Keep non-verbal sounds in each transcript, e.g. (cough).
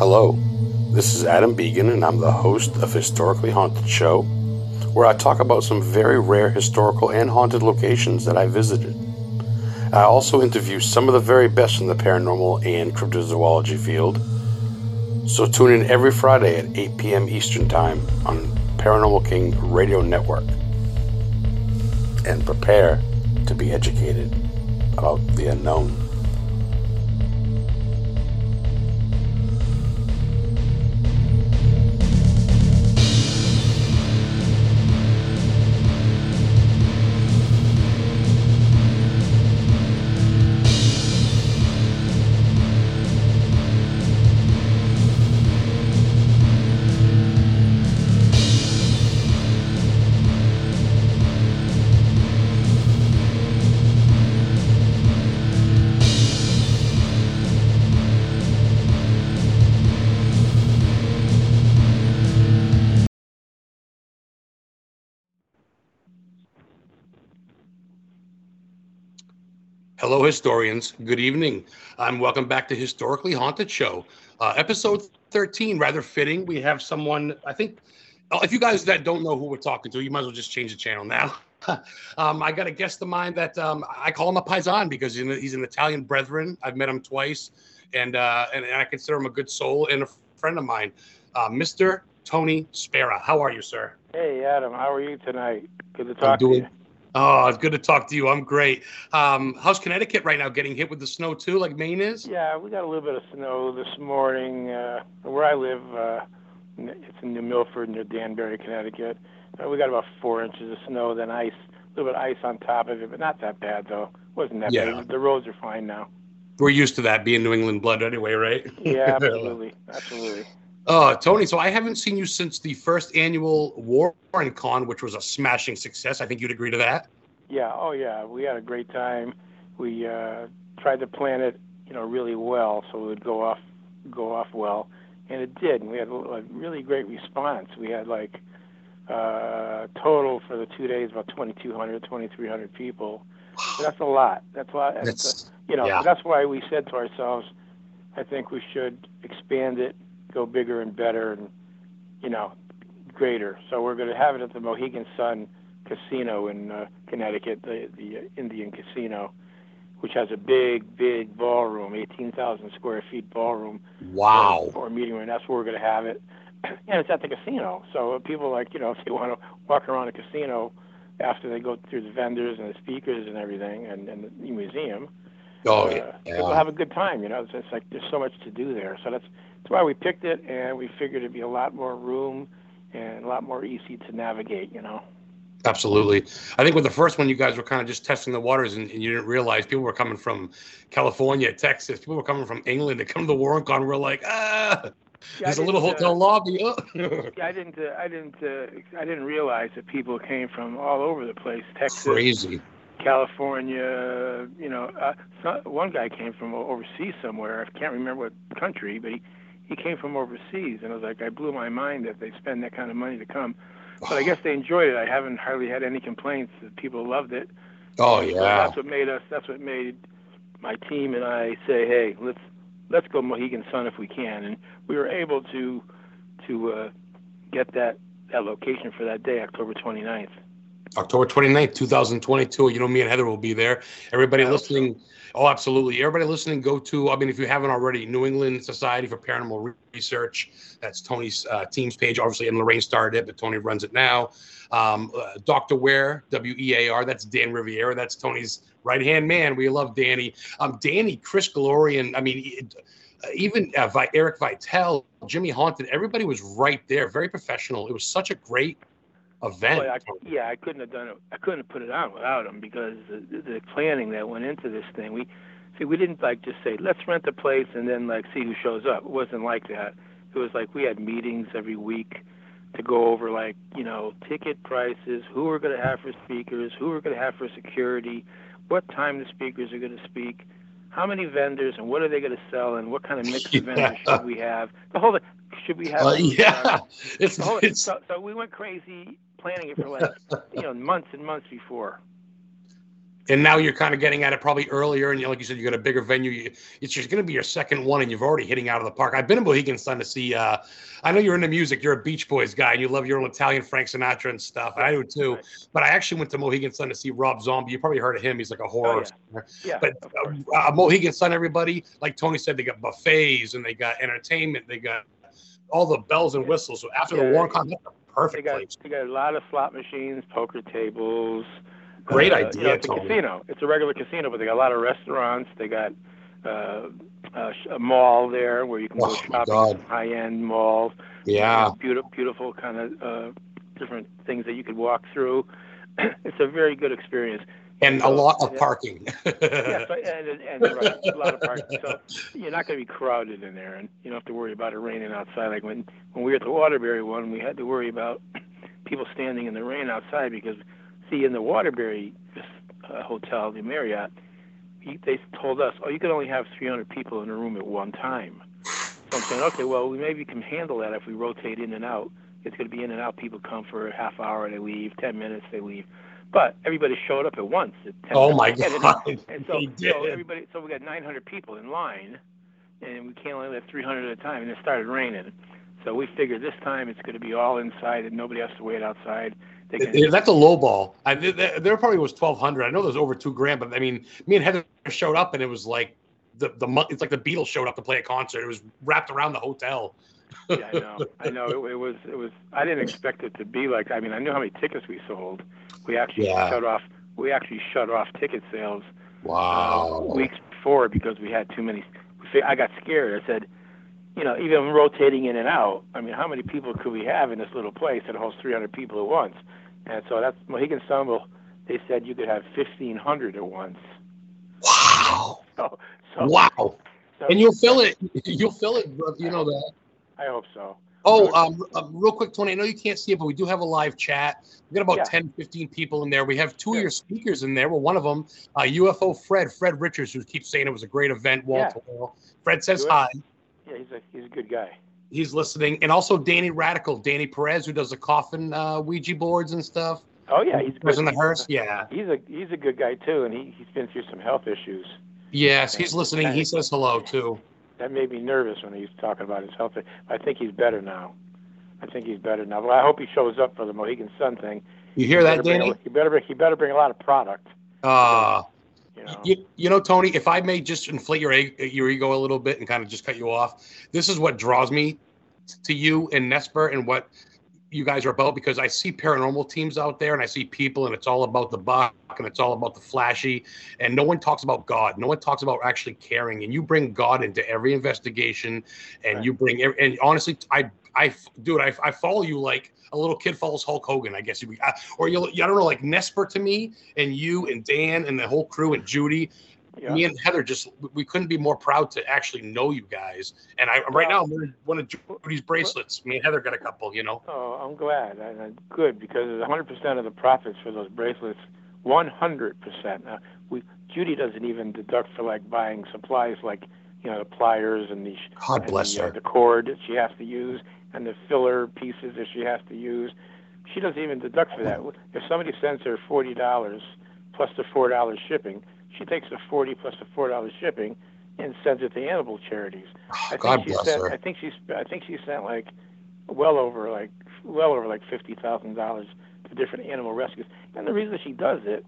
Hello, this is Adam Began, and I'm the host of Historically Haunted Show, where I talk about some very rare historical and haunted locations that I visited. I also interview some of the very best in the paranormal and cryptozoology field. So tune in every Friday at 8 p.m. Eastern Time on Paranormal King Radio Network. And prepare to be educated about the unknown. Hello, historians. Good evening. and welcome back to Historically Haunted Show, uh, episode 13. Rather fitting. We have someone, I think, oh, if you guys that don't know who we're talking to, you might as well just change the channel now. (laughs) um, I got a guest of mine that um, I call him a paisan because he's an Italian brethren. I've met him twice, and, uh, and, and I consider him a good soul and a friend of mine, uh, Mr. Tony Spera. How are you, sir? Hey, Adam. How are you tonight? Good to talk doing, to you. Oh, it's good to talk to you. I'm great. Um, how's Connecticut right now? Getting hit with the snow too, like Maine is? Yeah, we got a little bit of snow this morning. Uh, where I live, uh, it's in New Milford near Danbury, Connecticut. Uh, we got about four inches of snow, then ice, a little bit of ice on top of it, but not that bad though. wasn't that yeah. bad. The roads are fine now. We're used to that being New England blood anyway, right? Yeah, (laughs) absolutely, absolutely. Uh, Tony, so I haven't seen you since the first annual Warren Con, which was a smashing success. I think you'd agree to that. Yeah. Oh, yeah. We had a great time. We uh, tried to plan it, you know, really well, so it would go off, go off well, and it did. And we had a really great response. We had like uh, total for the two days about 2,200, 2,300 people. So that's a lot. That's a lot. That's, that's a, you know, yeah. that's why we said to ourselves, I think we should expand it go bigger and better and you know greater. So we're going to have it at the Mohegan Sun Casino in uh, Connecticut, the the Indian Casino, which has a big big ballroom, 18,000 square feet ballroom. Wow. For, for a meeting room. That's where we're going to have it. And it's at the casino. So people like, you know, (laughs) if they want to walk around a casino after they go through the vendors and the speakers and everything and, and the museum, Oh uh, yeah. People have a good time, you know. It's, it's like there's so much to do there. So that's that's why we picked it, and we figured it'd be a lot more room and a lot more easy to navigate, you know. Absolutely. I think with the first one, you guys were kind of just testing the waters, and, and you didn't realize people were coming from California, Texas. People were coming from England to come to the WarrenCon. We're like, ah, yeah, there's a little hotel uh, lobby. (laughs) yeah, I didn't. Uh, I didn't. Uh, I didn't realize that people came from all over the place. Texas, crazy. California. You know, uh, one guy came from overseas somewhere. I can't remember what country, but he he came from overseas, and I was like, I blew my mind that they spend that kind of money to come. But I (sighs) guess they enjoyed it. I haven't hardly had any complaints. People loved it. Oh yeah. So that's what made us. That's what made my team and I say, hey, let's let's go Mohegan Sun if we can, and we were able to to uh, get that that location for that day, October 29th. October 29th, 2022. You know, me and Heather will be there. Everybody listening, so. oh, absolutely. Everybody listening, go to, I mean, if you haven't already, New England Society for Paranormal Research. That's Tony's uh, team's page, obviously, and Lorraine started it, but Tony runs it now. Um, uh, Dr. Ware, W E A R, that's Dan Rivera. That's Tony's right hand man. We love Danny. Um, Danny, Chris Glorian, I mean, it, uh, even uh, Eric Vitale, Jimmy Haunted, everybody was right there, very professional. It was such a great event. I, yeah, I couldn't have done it. I couldn't have put it on without him because the, the planning that went into this thing. We see, we didn't like just say let's rent the place and then like see who shows up. It wasn't like that. It was like we had meetings every week to go over like you know ticket prices, who we're going to have for speakers, who we're going to have for security, what time the speakers are going to speak, how many vendors and what are they going to sell and what kind of mix of (laughs) vendors should we have. The whole should we have? Uh, yeah, (laughs) it's, whole, it's so, so we went crazy planning it for like (laughs) you know months and months before. and now you're kind of getting at it probably earlier, and you like you said, you got a bigger venue. You, it's just going to be your second one, and you've already hitting out of the park. I've been in Mohegan Sun to see. Uh, I know you're into music. You're a Beach Boys guy, and you love your own Italian Frank Sinatra and stuff. I do too. But I actually went to Mohegan Sun to see Rob Zombie. You probably heard of him. He's like a horror. Oh, yeah. yeah. But uh, uh, Mohegan Sun, everybody, like Tony said, they got buffets and they got entertainment. They got all the bells and whistles. So after yeah, the war Con, perfect they got, place. They got a lot of slot machines, poker tables. Great uh, idea. You know, it's a casino. It's a regular casino, but they got a lot of restaurants. They got uh, a, a mall there where you can oh, go shopping. High end malls. Yeah. Beautiful, beautiful kind of uh, different things that you could walk through. (clears throat) it's a very good experience and a lot of parking. (laughs) yes, and, and, and right, a lot of parking. So you're not going to be crowded in there, and you don't have to worry about it raining outside. Like when when we were at the Waterbury one, we had to worry about (clears throat) people standing in the rain outside because, see, in the Waterbury uh, hotel, the Marriott, he, they told us, oh, you can only have 300 people in a room at one time. So I'm saying, okay, well, we maybe can handle that if we rotate in and out. It's going to be in and out. People come for a half hour, they leave. 10 minutes, they leave. But everybody showed up at once. At 10 oh my god! And, and so, so everybody, so we got 900 people in line, and we can't only let 300 at a time. And it started raining, so we figured this time it's going to be all inside, and nobody has to wait outside. Can, That's a low ball. I, there, there probably was 1,200. I know there's over two grand, but I mean, me and Heather showed up, and it was like the the it's like the Beatles showed up to play a concert. It was wrapped around the hotel. Yeah, I know. I know. It, it, was. It was. I didn't expect it to be like. I mean, I knew how many tickets we sold. We actually yeah. shut off. We actually shut off ticket sales. Wow. Uh, weeks before because we had too many. I got scared. I said, you know, even rotating in and out. I mean, how many people could we have in this little place that holds 300 people at once? And so that's Mohegan Sun. Well, they said you could have 1,500 at once. Wow. (laughs) So, so, wow. So, and you'll fill it. (laughs) You'll fill it, bro. You know that. I hope so. Oh, um, um, real quick, Tony, I know you can't see it, but we do have a live chat. We got about yeah. 10, 15 people in there. We have two yeah. of your speakers in there. Well, one of them, uh, UFO Fred, Fred Richards, who keeps saying it was a great event, wall to wall. Fred says hi. Yeah, he's a, he's a good guy. He's listening. And also Danny Radical, Danny Perez, who does the coffin uh, Ouija boards and stuff. Oh, yeah. He's good. in the hearse. Yeah. He's a, he's a good guy, too, and he, he's been through some health issues. Yes, he's listening. He says hello, too that made me nervous when he was talking about his health. I think he's better now. I think he's better now. Well, I hope he shows up for the Mohegan Sun thing. You hear that, Danny? A, he better bring, he better bring a lot of product. Uh, you know. You, you know, Tony, if I may just inflate your your ego a little bit and kind of just cut you off, this is what draws me to you and Nesper and what you guys are about because I see paranormal teams out there and I see people and it's all about the buck and it's all about the flashy and no one talks about God. No one talks about actually caring and you bring God into every investigation and right. you bring and honestly I I dude I, I follow you like a little kid follows Hulk Hogan I guess you uh, or you I don't know like Nesper to me and you and Dan and the whole crew and Judy yeah. me and Heather just we couldn't be more proud to actually know you guys. And I right now I'm wearing one of Judy's bracelets. Me and Heather got a couple, you know. Oh, I'm glad. And good because 100 percent of the profits for those bracelets. 100 percent. We Judy doesn't even deduct for like buying supplies like you know the pliers and the God bless the, her. Uh, the cord that she has to use and the filler pieces that she has to use. She doesn't even deduct for that. If somebody sends her forty dollars plus the four dollars shipping, she takes the forty plus the four dollars shipping and sends it to animal charities. I think God she bless sent, her. I think she's I think she sent like well over like well over like fifty thousand dollars to different animal rescues. And the reason she does it,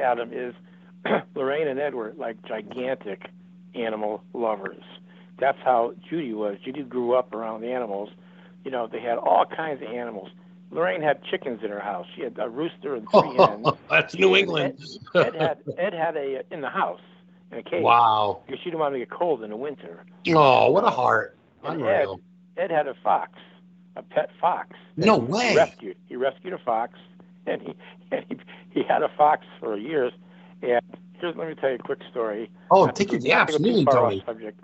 Adam, is (clears throat) Lorraine and Ed were like gigantic animal lovers. That's how Judy was. Judy grew up around the animals. You know, they had all kinds of animals. Lorraine had chickens in her house. She had a rooster and three (laughs) oh, hens. That's New England. Ed, Ed, had Ed had a in the house in a cage. Wow. Because she didn't want to get cold in the winter. Oh, what a uh, heart! Unreal. Ed, Ed had a fox, a pet fox. No way. He rescued. He rescued a fox, and he (laughs) and he, he had a fox for years. And here's let me tell you a quick story. Oh, take it. Yeah, absolutely, Tony. Subject,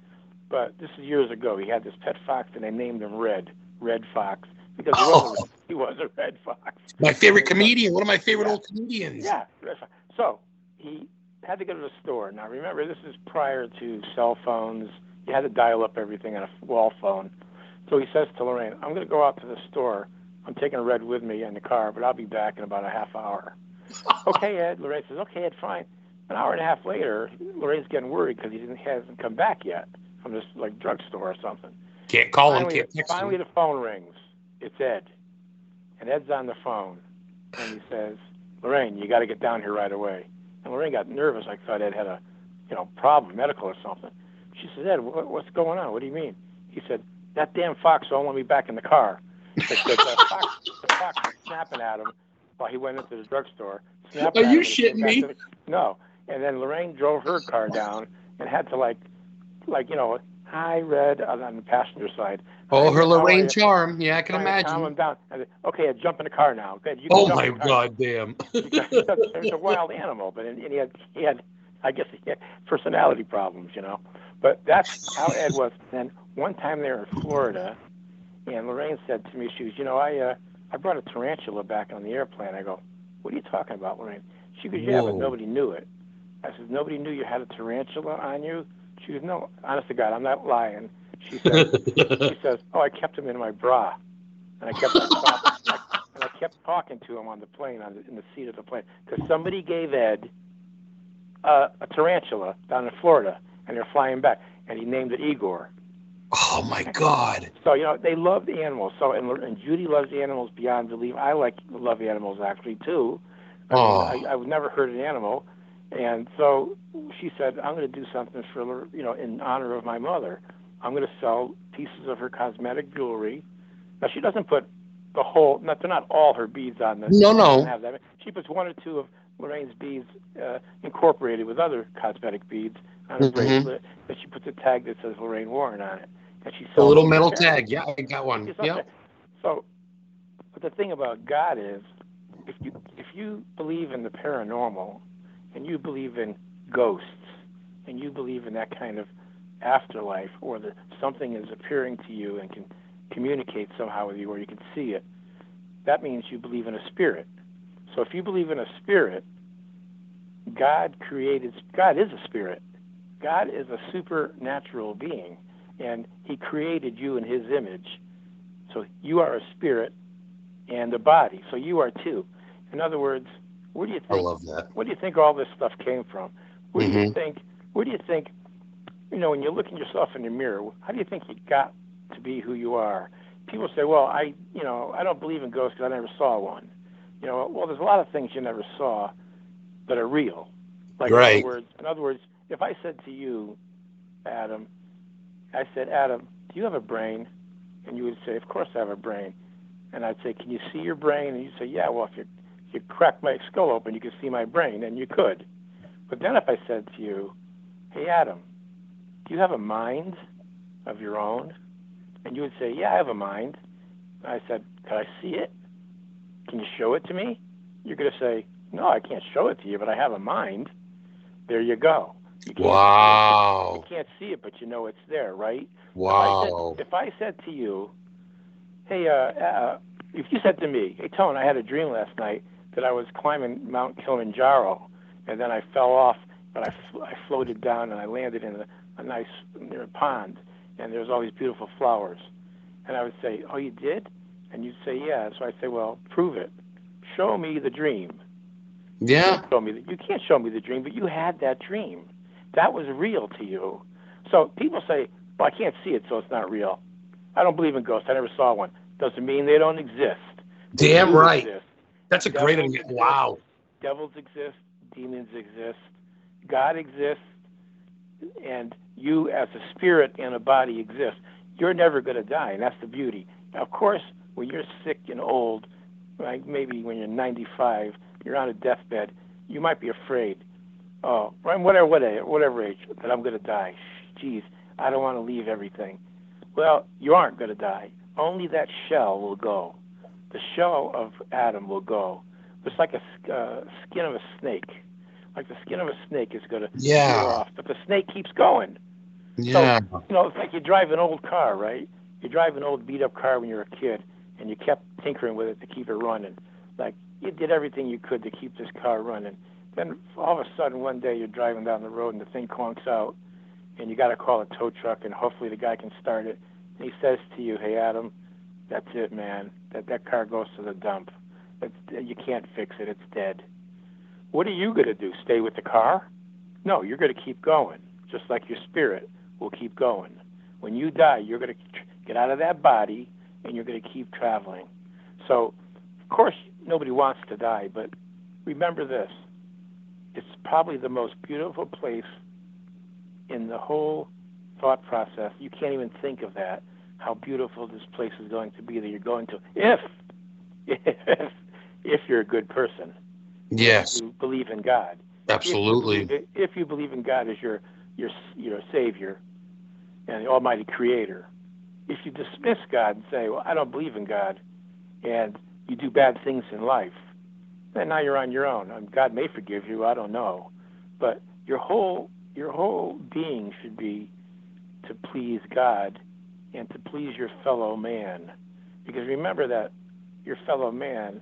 but this is years ago. He had this pet fox, and they named him Red. Red Fox because he, oh. was, a, (laughs) he was a red fox. My favorite comedian, one of my favorite yeah. old comedians. Yeah, so he had to go to the store. Now remember, this is prior to cell phones. You had to dial up everything on a wall phone. So he says to Lorraine, "I'm going to go out to the store. I'm taking Red with me in the car, but I'll be back in about a half hour." (laughs) okay, Ed. Lorraine says, "Okay, Ed, fine." An hour and a half later, Lorraine's getting worried because he hasn't come back yet from this like drugstore or something. Can't call him. Finally, Can't text finally him. the phone rings. It's Ed, and Ed's on the phone, and he says, "Lorraine, you got to get down here right away." And Lorraine got nervous. I thought Ed had a, you know, problem, medical or something. She said, "Ed, what, what's going on? What do you mean?" He said, "That damn fox won't let me back in the car." Because the fox, the fox was snapping at him while he went into the drugstore. Are you him and he shitting me? the- no. And then Lorraine drove her car down and had to like, like you know, hi read on, on the passenger side. Oh, her Red, how are Lorraine charm. Yeah, I can to Calm him imagine. down. I said, okay, Ed, jump in the car now. Ed, you Oh my god, damn. There's (laughs) a wild animal, but and, and he had he had, I guess he had personality problems, you know. But that's how Ed was. (laughs) Then one time they were in Florida, and Lorraine said to me, she was, you know, I uh, I brought a tarantula back on the airplane. I go, what are you talking about, Lorraine? She goes, yeah, but nobody knew it. I said, nobody knew you had a tarantula on you. She goes, no, honest to God, I'm not lying. She said, (laughs) she says, "Oh, I kept him in my bra," and I kept like, (laughs) talking, and I kept talking to him on the plane, on the, in the seat of the plane, because somebody gave Ed uh, a tarantula down in Florida, and they're flying back, and he named it Igor. oh my god. So you know they loved animals. So and, and Judy loves the animals beyond belief. I like love animals actually too. I, Oh. I, I've never hurt an animal, and so she said, "I'm going to do something for you know in honor of my mother. I'm going to sell pieces of her cosmetic jewelry. Now she doesn't put the whole. Not they're not all her beads on this. No, no. Have that. She puts one or two of Lorraine's beads uh, incorporated with other cosmetic beads on a Mhm. bracelet. And she puts a tag that says Lorraine Warren on it. And she sold A little metal tag. Yeah, I got one. Yeah. So, but the thing about God is, if you if you believe in the paranormal, and you believe in ghosts, and you believe in that kind of afterlife, or that something is appearing to you and can communicate somehow with you, or you can see it, that means you believe in a spirit. So if you believe in a spirit, God created. God is a spirit. God is a supernatural being, and He created you in His image. So you are a spirit and a body. So you are too. In other words, where do you I think love that. where do you think all this stuff came from? Where do you Mhm. think where do you think you know, when you're looking yourself in the mirror, how do you think you got to be who you are? People say, "Well, I, you know, I don't believe in ghosts because I never saw one." You know, well, there's a lot of things you never saw that are real. Like in Right. other words, in other words, if I said to you, Adam, I said, Adam, do you have a brain? And you would say, Of course I have a brain. And I'd say, Can you see your brain? And you'd say, Yeah. Well, if you you crack my skull open, you could see my brain, and you could. But then if I said to you, Hey, Adam, do you have a mind of your own? And you would say, Yeah, I have a mind. And I said, Can I see it? Can you show it to me? You're going to say, No, I can't show it to you, but I have a mind. There you go. You can't, Wow. You can't see it, but you know it's there, right? Wow. If I said, if I said to you, Hey, uh, uh, if you said to me, Hey, Tone, I had a dream last night that I was climbing Mount Kilimanjaro, and then I fell off, but I, fl- I floated down and I landed in a, a nice near a pond, and there's all these beautiful flowers. And I would say, Oh, you did? And you'd say, Yeah. So I say, Well, prove it. Show me the dream. Yeah. Show me that you can't show me the dream, but you had that dream. That was real to you. So people say, "Well, I can't see it, so it's not real." I don't believe in ghosts. I never saw one. Doesn't mean they don't exist. Damn do right. exist. That's a great idea. Wow. Devils exist. Demons exist. God exists, and you, as a spirit and a body, exist. You're never going to die, and that's the beauty. Now, of course, when you're sick and old, like maybe when you're 95, you're on a deathbed, you might be afraid. Oh, right, whatever, whatever, whatever age, that I'm going to die. Geez, I don't want to leave everything. Well, you aren't going to die. Only that shell will go. The shell of Adam will go. It's like a uh, skin of a snake. Like the skin of a snake is going to Yeah. off, but the snake keeps going. Yeah. So, You know, it's like you drive an old car, right? You drive an old beat up car when you're a kid, and you kept tinkering with it to keep it running. Like you did everything you could to keep this car running. Then all of a sudden, one day you're driving down the road and the thing clunks out, and you got to call a tow truck, and hopefully the guy can start it. And he says to you, "Hey, Adam, that's it, man. That that car goes to the dump. It's, you can't fix it. It's dead." What are you going to do? Stay with the car? No, you're going to keep going, just like your spirit will keep going. When you die, you're going to get out of that body and you're going to keep traveling. So, of course, nobody wants to die, but remember this it's probably the most beautiful place in the whole thought process. You can't even think of that, how beautiful this place is going to be that you're going to, if, if, if you're a good person. Yes. You believe in God. Absolutely. If you, if you believe in God as your, your, your Savior and the Almighty Creator, if you dismiss God and say, well, I don't believe in God, and you do bad things in life, then now you're on your own. And God may forgive you, I don't know. But your whole your whole being should be to please God and to please your fellow man. Because remember that your fellow man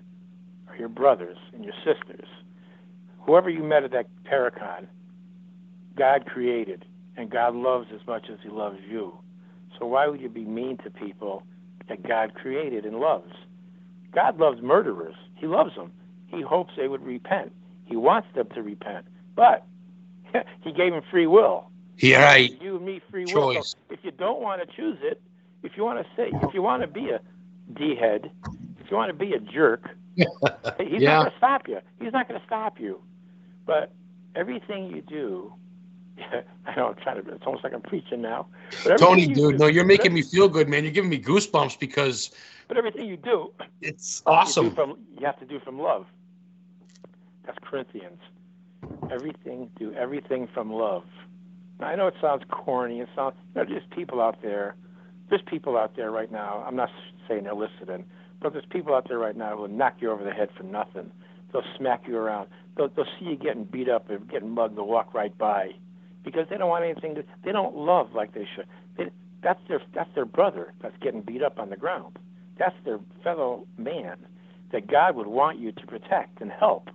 are your brothers and your sisters. Whoever you met at that Paracon, God created, and God loves as much as He loves you. So why would you be mean to people that God created and loves? God loves murderers. He loves them. He hopes they would repent. He wants them to repent. But (laughs) he gave them free will. You and me free Choice. will. So if you don't want to choose it, if you want to say, if you want to be a d head, if you want to be a jerk, (laughs) he's Yeah. not going to stop you. He's not going to stop you. But everything you do, (laughs) I know I'm trying to. It's almost like I'm preaching now. But Tony, dude, do- no, you're making me feel good, man. You're giving me goosebumps because But everything you do, it's you, awesome. from, you have to do from love. That's Corinthians. Everything, do everything from love. I know it sounds corny. It sounds, you know, there's people out there. There's people out there right now. I'm not saying they're listening, but there's people out there right now who will knock you over the head for nothing. They'll smack you around. They'll, they'll see you getting beat up or getting mugged. They'll walk right by because they don't want anything to. They don't love like they should. They, that's their that's their brother that's getting beat up on the ground. That's their fellow man that God would want you to protect and help,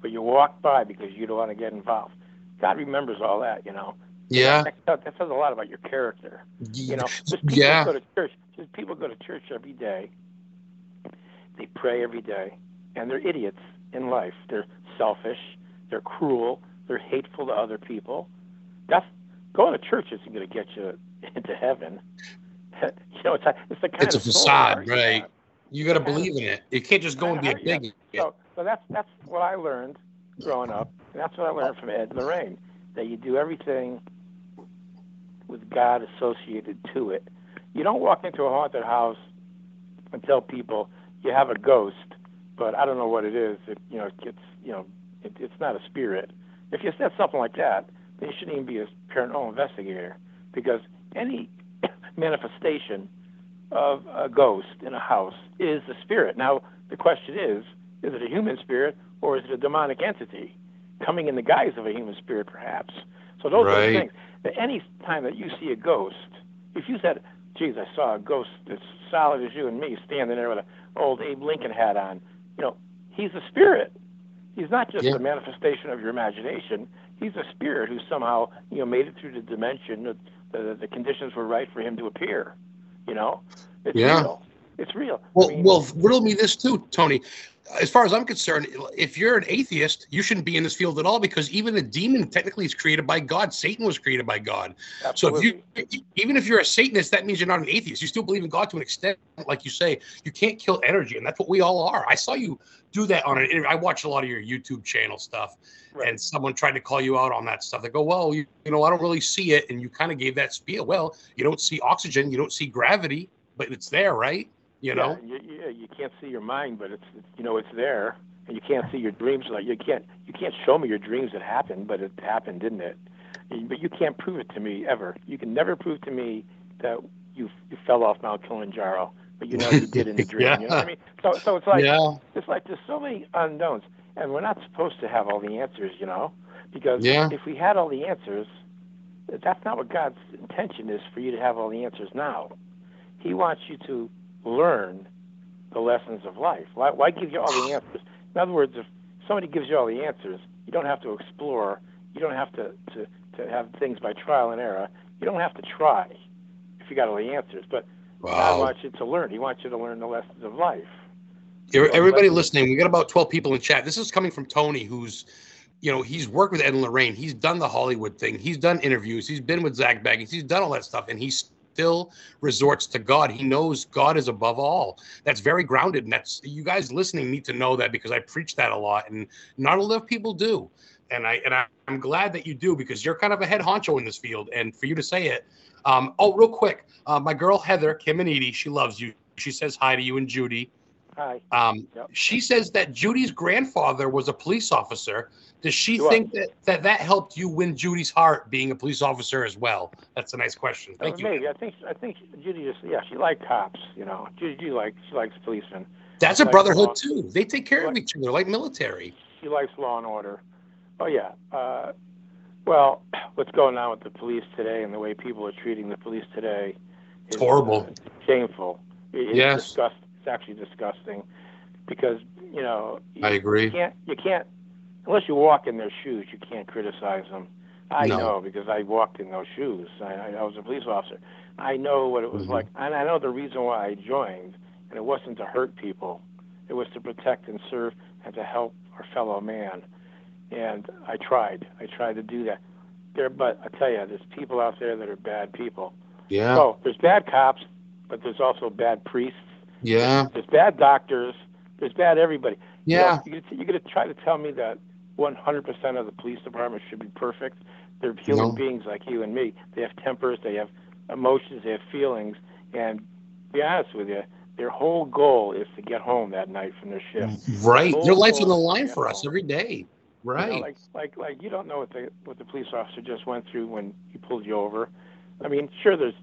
but you walk by because you don't want to get involved. God remembers all that, you know. Yeah. That, that says a lot about your character. You know, there's people Yeah. go to church. There's people go to church every day. They pray every day, and they're idiots in life. They're selfish. They're cruel. They're hateful to other people. That's going to church isn't going to get you into heaven. (laughs) you know, it's a, it's the kind It's a facade, right. You got to believe in it. You can't just go and be a bigot. So, so that's that's what I learned growing up, and that's what I learned from Ed Lorraine. That you do everything with God associated to it. You don't walk into a haunted house and tell people you have a ghost, but I don't know what it is. It you know it's you know it, it's not a spirit. If you said something like that, then you shouldn't even be a paranormal investigator because any (coughs) manifestation of a ghost in a house is a spirit. Now the question is, is it a human spirit or is it a demonic entity coming in the guise of a human spirit, perhaps? So those are the things. That any time that you see a ghost, if you said, "Geez, I saw a ghost as solid as you and me standing there with an old Abe Lincoln hat on," you know, he's a spirit. He's not just Yeah. a manifestation of your imagination. He's a spirit who somehow, you know, made it through the dimension. The, the, the conditions were right for him to appear. You know, it's Yeah. real. It's real. I Well, mean, well, riddle me this too, Tony. As far as I'm concerned, if you're an atheist, you shouldn't be in this field at all because even a demon technically is created by God. Satan was created by God. So absolutely. if you, even if you're a Satanist, that means you're not an atheist. You still believe in God to an extent, like you say. You can't kill energy, and that's what we all are. I saw you do that on an interview. I watch a lot of your YouTube channel stuff, Right. and someone tried to call you out on that stuff. They go, "Well, you, you know, I don't really see it," and you kind of gave that spiel. Well, you don't see oxygen, you don't see gravity, but it's there, right? You know. yeah, you, you, you can't see your mind, but it's, it's you know it's there, and you can't see your dreams. Like you can't you can't show me your dreams that happened, but it happened, didn't it? But you can't prove it to me ever. You can never prove to me that you you fell off Mount Kilimanjaro, but you know you did in the (laughs) dream. You know what I mean? So so it's like yeah. it's like there's so many unknowns, and we're not supposed to have all the answers, you know, because Yeah. if we had all the answers, that's not what God's intention is for you to have all the answers now. He wants you to learn the lessons of life. Why, why give you all the answers? In other words, if somebody gives you all the answers, you don't have to explore. You don't have to, to, to have things by trial and error. You don't have to try if you got all the answers. But God wants you to learn. He wants you to learn the lessons of life. Everybody listening, we got about 12 people in chat. This is coming from Tony, who's you know, he's worked with Ed and Lorraine. He's done the Hollywood thing. He's done interviews. He's been with Zak Bagans. He's done all that stuff, and he still resorts to God. He knows God is above all. That's very grounded, and that's you guys listening need to know that because I preach that a lot, and not a lot of people do. And I and I, I'm glad that you do because you're kind of a head honcho in this field, and for you to say it. Um, oh, real quick, uh, my girl Heather Kim and Edie, she loves you. She says hi to you and Judy. Hi. Um, Yep. She says that Judy's grandfather was a police officer. Does she He was. think that, that that helped you win Judy's heart being a police officer as well? That's a nice question. Uh, Thank you. Maybe I think I think Judy just yeah she liked cops. You know, Judy, Judy likes she likes policemen. That's a brotherhood law- too. They take care of each other like military. She likes law and order. Oh yeah. Uh, well, (clears throat) what's going on with the police today and the way people are treating the police today is It's horrible. uh, shameful. It- It's Yes. It's actually disgusting because you know I you agree. can't you can't unless you walk in their shoes you can't criticize them. I No. know because I walked in those shoes. I, I I was a police officer. I know what it was Mhm. like, and I know the reason why I joined. And it wasn't to hurt people; it was to protect and serve and to help our fellow man. And I tried. I tried to do that. There, but I tell you, there's people out there that are bad people. Yeah. So there's bad cops, but there's also bad priests. Yeah. There's bad doctors. There's bad everybody. You know, Yeah. You are going to try to tell me that 100% of the police department should be perfect. They're human No. beings like you and me. They have tempers. They have emotions. They have feelings. And to be honest with you, their whole goal is to get home that night from their shift. Right. Whole Their life's on the line for us every day. You know, Right. like like like you don't know what the what the police officer just went through when he pulled you over. I mean, sure there's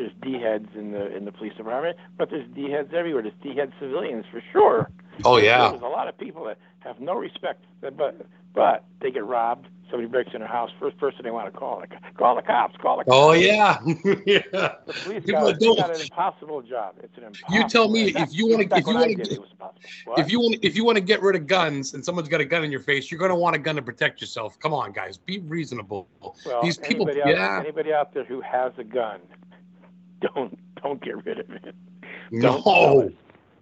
there's D heads in the in the police department, but there's D heads everywhere. There's D head civilians for sure. Oh yeah. There's a lot of people that have no respect, but but they get robbed. Somebody breaks in their house. First person they want to call, like, call the cops. Call the oh, cops. Oh yeah. yeah. (laughs) The police got, that got an impossible job. It's an impossible. You tell me if you wanna- if you wanna get- it was impossible. What? If you want if you want to get rid of guns and someone's got a gun in your face, you're going to want a gun to protect yourself. Come on, guys. Be reasonable. well, these people- anybody out, yeah. anybody out there who has a gun, (laughs) don't don't get rid of it. No.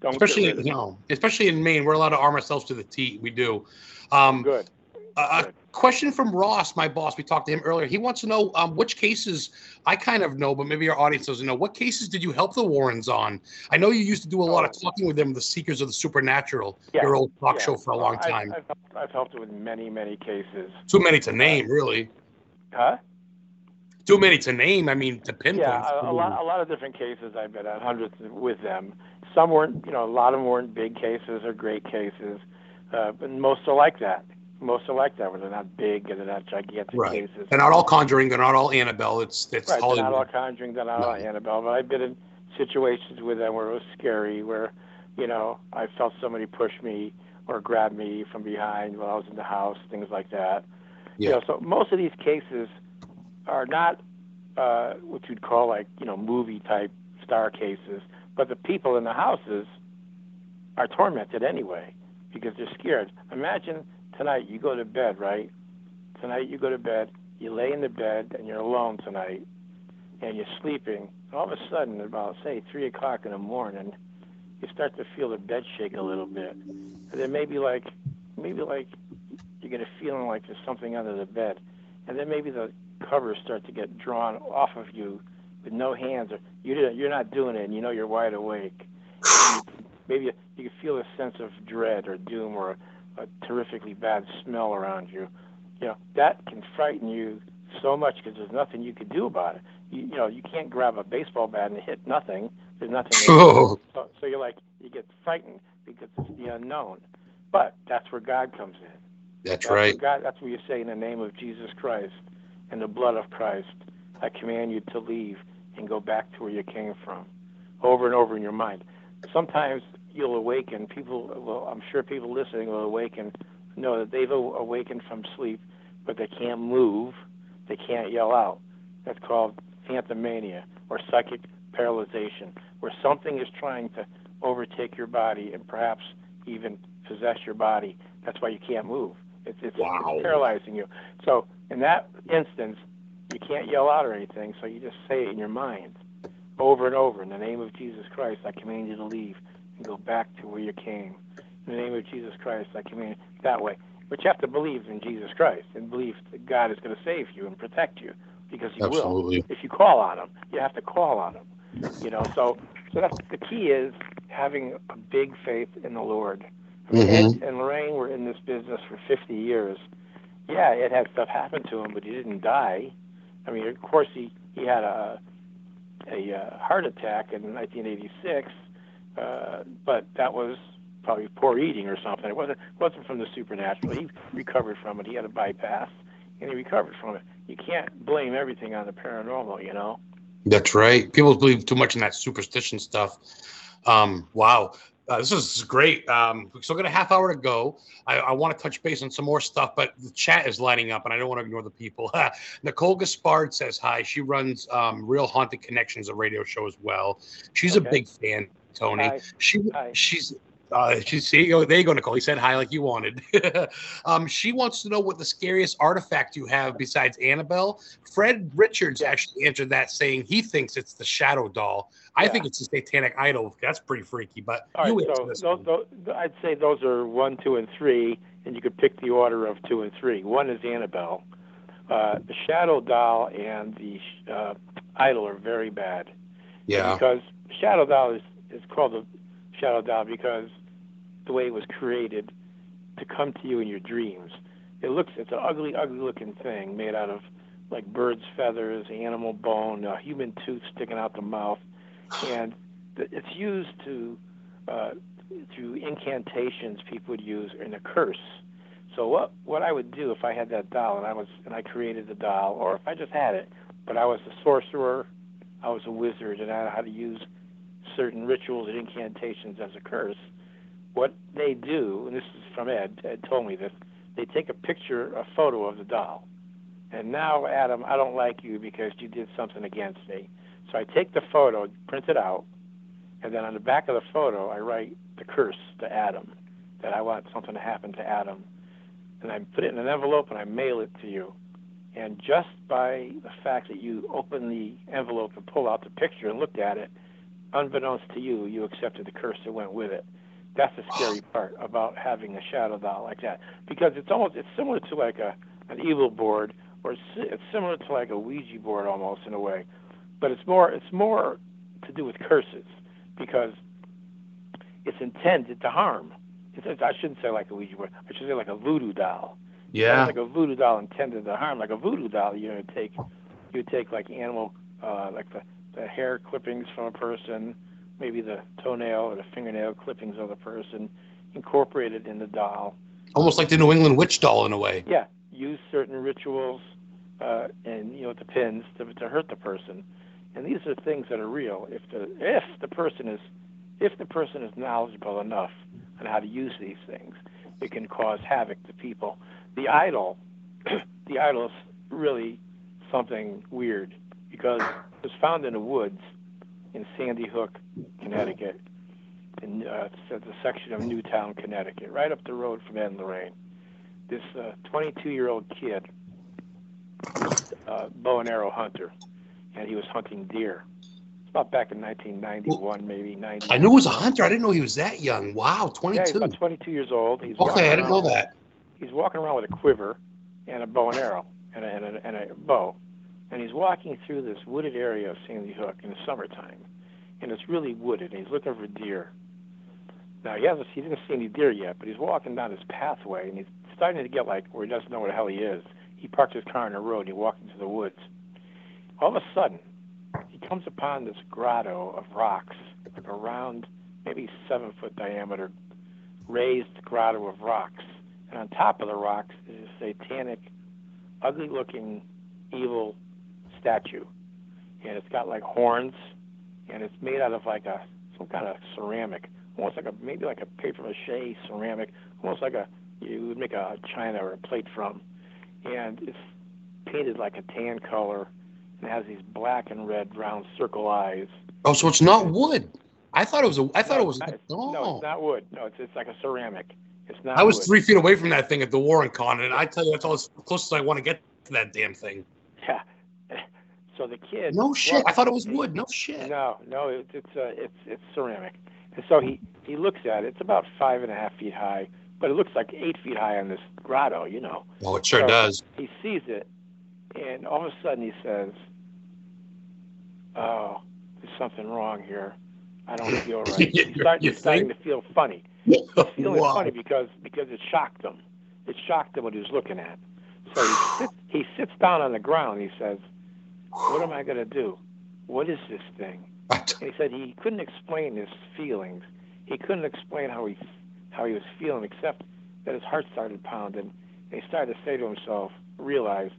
Don't get Especially rid of it. no. Especially in Maine, we're allowed to arm ourselves to the teeth. We do. Um, Good. a, a question from Ross, my boss. We talked to him earlier. He wants to know um, which cases I kind of know, but maybe our audience doesn't know. What cases did you help the Warrens on? I know you used to do a lot of Oh. talking with them, the Seekers of the Supernatural, Yeah, your old talk Yeah. show for a long I- time. I've, helped- I've helped with many many cases. Too many to name, really. Huh? Too many to name. I mean, to pinpoint. Yeah, a, a lot, a lot of different cases I've been on, hundreds with them. Some weren't, you know, a lot of them weren't big cases or great cases, uh, but most are like that. Most are like that, where they're not big and they're not gigantic Right. cases. They're not all Conjuring. They're not all Annabelle. It's it's right, they're not all Conjuring, they're not all Annabelle, but I've been in situations with them where it was scary, where, you know, I felt somebody push me or grab me from behind while I was in the house, things like that. You Yeah. know, so most of these cases are not uh, what you'd call like you know movie type star cases, but the people in the houses are tormented anyway because they're scared. Imagine tonight you go to bed, right? Tonight you go to bed, you lay in the bed and you're alone tonight, and you're sleeping. All of a sudden, about say three o'clock in the morning, you start to feel the bed shake a little bit, and then maybe like maybe like you get a feeling like there's something under the bed, and then maybe the covers start to get drawn off of you with no hands, or you didn't, you're not doing it, and you know you're wide awake. Maybe you, you can feel a sense of dread or doom or a, a terrifically bad smell around you. You know that can frighten you so much because there's nothing you can do about it. You, you know you can't grab a baseball bat and hit nothing. There's nothing. Oh, So, so you're like, you get frightened because it's the unknown. But that's where God comes in. that's That's right. God, that's where you say, in the name of Jesus Christ and the blood of Christ, I command you to leave and go back to where you came from, over and over in your mind. Sometimes you'll awaken. People, well, I'm sure people listening will awaken, know that they've awakened from sleep, but they can't move, they can't yell out. That's called phantomania or psychic paralyzation, where something is trying to overtake your body and perhaps even possess your body. That's why you can't move. It's, it's, Wow. it's paralyzing you. So in that instance, you can't yell out or anything, so you just say it in your mind over and over. In the name of Jesus Christ, I command you to leave and go back to where you came. In the name of Jesus Christ, I command that way. but you have to believe in Jesus Christ and believe that God is going to save you and protect you because He Absolutely. will. If you call on Him, you have to call on Him. You know, so so that's the key is having a big faith in the Lord. I mean, Mhm. Ed and Lorraine were in this business for 50 years. Yeah, Ed had stuff happen to him, but he didn't die. I mean, of course, he he had a a uh, heart attack in 1986, uh, but that was probably poor eating or something. It wasn't wasn't from the supernatural. He recovered from it. He had a bypass, and he recovered from it. You can't blame everything on the paranormal, you know. That's right. People believe too much in that superstition stuff. Um, wow. Uh, this is great. Um, we still got a half hour to go. I, I want to touch base on some more stuff, but the chat is lighting up, and I don't want to ignore the people. (laughs) Nicole Gaspard says hi. She runs um, Real Haunted Connections, a radio show as well. She's a big fan, Tony. Hi. She Hi. she's uh, she's see, there you go, Nicole. He said hi like you wanted. (laughs) um, she wants to know what the scariest artifact you have besides Annabelle. Fred Richards actually answered that saying he thinks it's the shadow doll. I Yeah. think it's the satanic idol. That's pretty freaky. But All you right, so those, those, I'd say those are one, two, and three, and you could pick the order of two and three. One is Annabelle. Uh, the Shadow Doll and the uh, Idol are very bad. yeah, Because the Shadow Doll is, is called the Shadow Doll because the way it was created to come to you in your dreams. It looks, it's an ugly, ugly looking thing made out of like bird's feathers, animal bone, a human tooth sticking out the mouth, and it's used to uh, through incantations people would use in a curse. So what what I would do if I had that doll and I was and I created the doll, or if I just had it, but I was a sorcerer, I was a wizard, and I know how to use certain rituals and incantations as a curse. What they do, and this is from Ed. Ed told me this. They take a picture, a photo of the doll, and now Adam, I don't like you because you did something against me. So I take the photo, print it out, and then on the back of the photo, I write the curse to Adam that I want something to happen to Adam, and I put it in an envelope and I mail it to you. And just by the fact that you open the envelope and pull out the picture and looked at it, unbeknownst to you, you accepted the curse that went with it. That's the scary (sighs) part about having a shadow doll like that, because it's almost it's similar to like a an evil board, or it's, it's similar to like a Ouija board almost in a way, but it's more it's more to do with curses because it's intended to harm. It's, it's, I shouldn't say like a Ouija board. I should say like a voodoo doll. yeah, like a voodoo doll intended to harm. Like a voodoo doll, you would take you take like animal, uh, like the, the hair clippings from a person, maybe the toenail or the fingernail clippings of the person, incorporated in the doll. almost like the New England witch doll in a way. Yeah, use certain rituals uh, and you know the pins to, to hurt the person. And these are things that are real. If the if the person is if the person is knowledgeable enough on how to use these things, it can cause havoc to people. The idol, (clears throat) the idol is really something weird because it was found in the woods in Sandy Hook, Connecticut, in uh, a section of Newtown, Connecticut, right up the road from Ed and Lorraine. This 22-year-old kid, uh, bow and arrow hunter, and he was hunting deer. It's about back in 1991, maybe 90. I knew he was a hunter. I didn't know he was that young. Wow, 22. Yeah, he's about 22 years old. He's okay, I didn't know that. He's walking around with a quiver and a bow and arrow and a, and a, and a bow, and he's walking through this wooded area of Sandy Hook in the summertime, and it's really wooded. And he's looking for deer. Now he hasn't he didn't see any deer yet, but he's walking down this pathway, and he's starting to get like where he doesn't know where the hell he is. He parks his car in the road and he walks into the woods. All of a sudden, he comes upon this grotto of rocks, like a round, maybe seven foot diameter, raised grotto of rocks. And on top of the rocks is a satanic, ugly looking, evil statue. And it's got like horns, and it's made out of like a some kind of ceramic, almost like a maybe like a paper mache ceramic, almost like a you would make a china or a plate from. And it's painted like a tan color and has these black and red round circle eyes. Oh, so it's not wood. I thought it was. A, I thought No, it was. not- Oh. No, it's oh. not wood. No, it's it's like a ceramic. It's not. I was wood. three feet away from that thing at the Warren Con, and I tell you, that's all as close as I want to get to that damn thing. So the kid. No shit. well, I thought it was wood. No shit. No, no, it's it's uh, it's it's ceramic. And so he he looks at it. It's about five and a half feet high, but it looks like eight feet high on this grotto, you know. Oh, it sure So- does. He sees it, and all of a sudden he says, "Oh, there's something wrong here. I don't (laughs) feel right." (laughs) You- He's, start, you he's starting to feel funny. He's feeling Wow. funny because because it shocked him. It shocked him what he was looking at. So he (sighs) sits, he sits down on the ground. He says, "What am I going to do? What is this thing?" And he said he couldn't explain his feelings. He couldn't explain how he how he was feeling, except that his heart started pounding. And he started to say to himself, realize,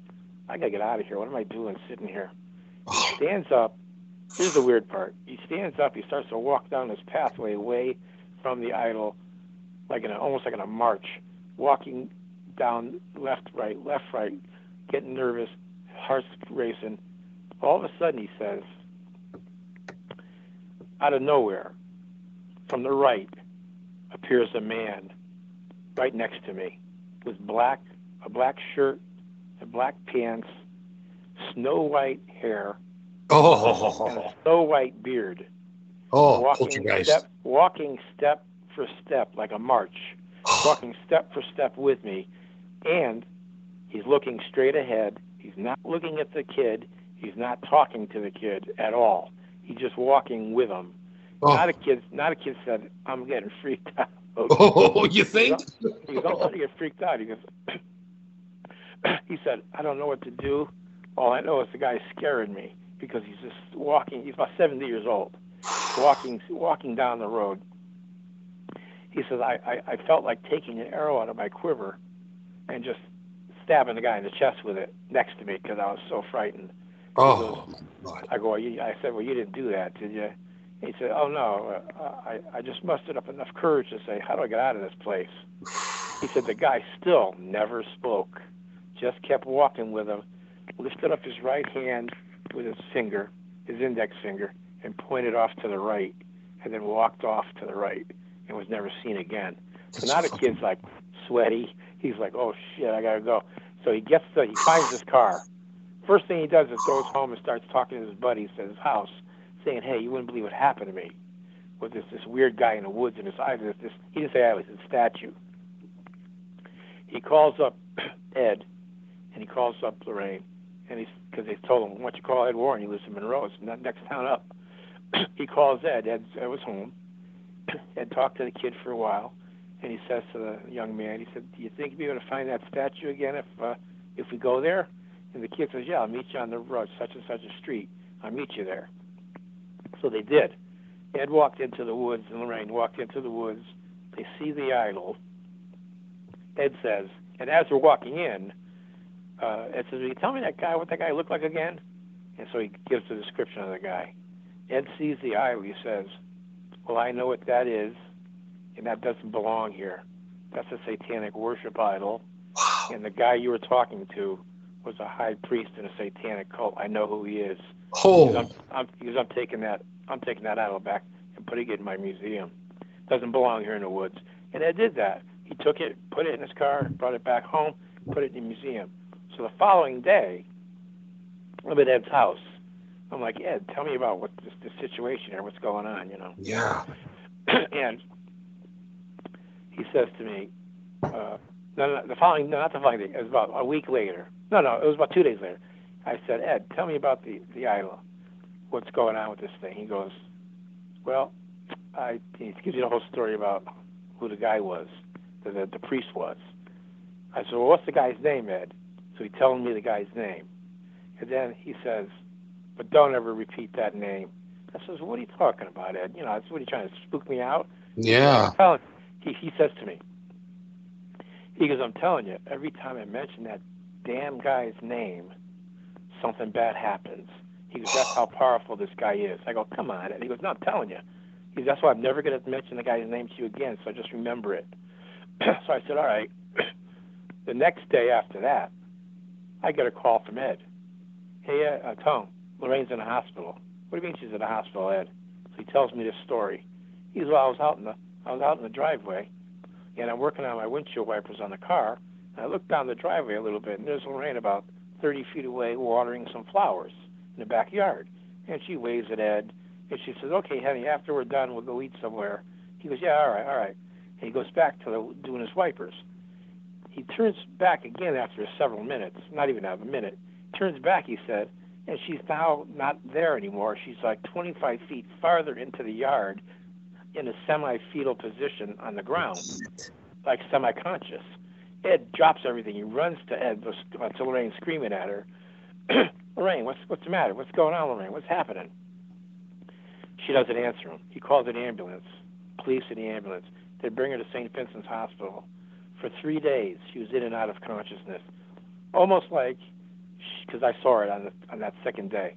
I gotta get out of here. What am I doing sitting here? Oh, Stands up. Here's the weird part. He stands up. He starts to walk down this pathway away from the idol, like in a, almost like in a march, walking down left, right, left, right, getting nervous, heart's racing. All of a sudden, he says, out of nowhere, from the right, appears a man right next to me with black, a black shirt, and black pants, snow white hair, and oh, a snow white beard. oh, walking step, walking step for step like a march, walking step for step with me, and he's looking straight ahead. He's not looking at the kid. He's not talking to the kid at all. He's just walking with him. Not Oh, a kid. Not a kid said, "I'm getting freaked (laughs) out." oh, you think? He goes, "I'm starting to get freaked out." He goes, (clears throat) he said, "I don't know what to do. All I know is the guy's scaring me because he's just walking. He's about 70 years old, walking walking down the road." He says, I, I, I felt like taking an arrow out of my quiver and just stabbing the guy in the chest with it next to me because I was so frightened. Oh, God. I go, I said, well, you didn't do that, did you? He said, oh no, uh, I, I just mustered up enough courage to say, how do I get out of this place? He said the guy still never spoke, just kept walking with him, lifted up his right hand with his finger, his index finger, and pointed off to the right, and then walked off to the right and was never seen again. So now the kid's like sweaty. He's like, oh shit, I gotta go. So he gets the, he finds his car. First thing he does is goes home and starts talking to his buddies at his house, saying, hey, you wouldn't believe what happened to me with this this weird guy in the woods and his eyes. This, this he didn't say I was a statue. He calls up (clears throat) Ed, and he calls up Lorraine, and he's because they told him, why don't you call Ed Warren? He lives in Monroe, it's the next town up. (clears throat) he calls Ed. Ed, Ed was home. (clears throat) Ed talked to the kid for a while, and he says to the young man, he said, "Do you think you'll be able to find that statue again if uh, if we go there?" And the kid says, "Yeah, I'll meet you on the road, such and such a street. I'll meet you there." So they did. Ed walked into the woods, and Lorraine walked into the woods. They see the idol. Ed says, and as we're walking in, uh, Ed says, "Will you tell me that guy what that guy looked like again?" And so he gives the description of the guy. Ed sees the idol. He says, "Well, I know what that is, and that doesn't belong here. That's a satanic worship idol, Wow. and the guy you were talking to was a high priest in a satanic cult. I know who he is." Oh, I'm, I'm, because I'm taking that, I'm taking that idol back and putting it in my museum. Doesn't belong here in the woods. And I did that. He took it, put it in his car, brought it back home, put it in the museum. So the following day, I'm at Ed's house. I'm like, Ed, tell me about what this, this situation here, what's going on, you know. yeah. (clears throat) and he says to me, uh, no, no, the following, no, not the following day. It was about a week later. No, no, it was about two days later. I said, Ed, tell me about the the idol. What's going on with this thing? He goes, well, I he gives you the whole story about who the guy was, the the, the priest was. I said, well, what's the guy's name, Ed? So he telling me the guy's name, and then he says, but don't ever repeat that name. I says, what are you talking about, Ed? You know, that's what are you trying to spook me out? Yeah. He he says to me, he goes, I'm telling you, every time I mention that damn guy's name, something bad happens. He goes, that's how powerful this guy is. I go, come on. And he goes, no, I'm telling you. He goes, that's why I'm never going to mention the guy's name to you again, so I just remember it. (clears throat) so I said, all right. (clears throat) the next day after that, I get a call from Ed. Hey, uh, Tone, Lorraine's in the hospital. What do you mean she's in the hospital, Ed? So he tells me this story. He goes, well, I was out in the I was out in the driveway, and I'm working on my windshield wipers on the car. I look down the driveway a little bit, and there's Lorraine about 30 feet away watering some flowers in the backyard. And she waves at Ed, and she says, "Okay, honey, after we're done, we'll go eat somewhere." He goes, "Yeah, all right, all right." and he goes back to the, doing his wipers. He turns back again after several minutes, not even a minute. Turns back, he said, and she's now not there anymore. She's like 25 feet farther into the yard in a semi-fetal position on the ground, like semi-conscious. Ed drops everything. He runs to Ed, uh, to Lorraine, screaming at her, (clears throat) "Lorraine, what's what's the matter? What's going on, Lorraine? What's happening?" She doesn't answer him. He calls an ambulance, police and the ambulance. They bring her to St. Vincent's Hospital. For three days, she was in and out of consciousness, almost like, because I saw it on the, on that second day,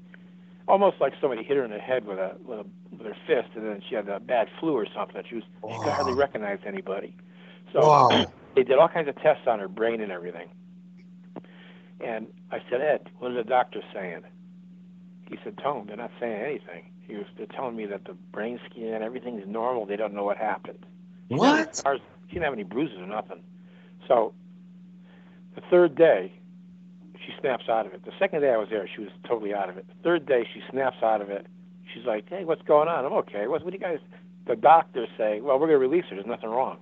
almost like somebody hit her in the head with a with, a, with her fist, and then she had a bad flu or something. She was she could hardly recognize anybody. So Wow. They did all kinds of tests on her brain and everything. And I said, Ed, what are the doctors saying? He said, Tone, they're not saying anything. He was, they're telling me that the brain scan, and everything's normal. They don't know what happened. She didn't have any scars- She didn't have any bruises or nothing. So the third day, she snaps out of it. The second day I was there, she was totally out of it. The third day, she snaps out of it. She's like, "Hey, what's going on?" I'm okay. What, what do you guys? The doctors say, "Well, we're going to release her. There's nothing wrong."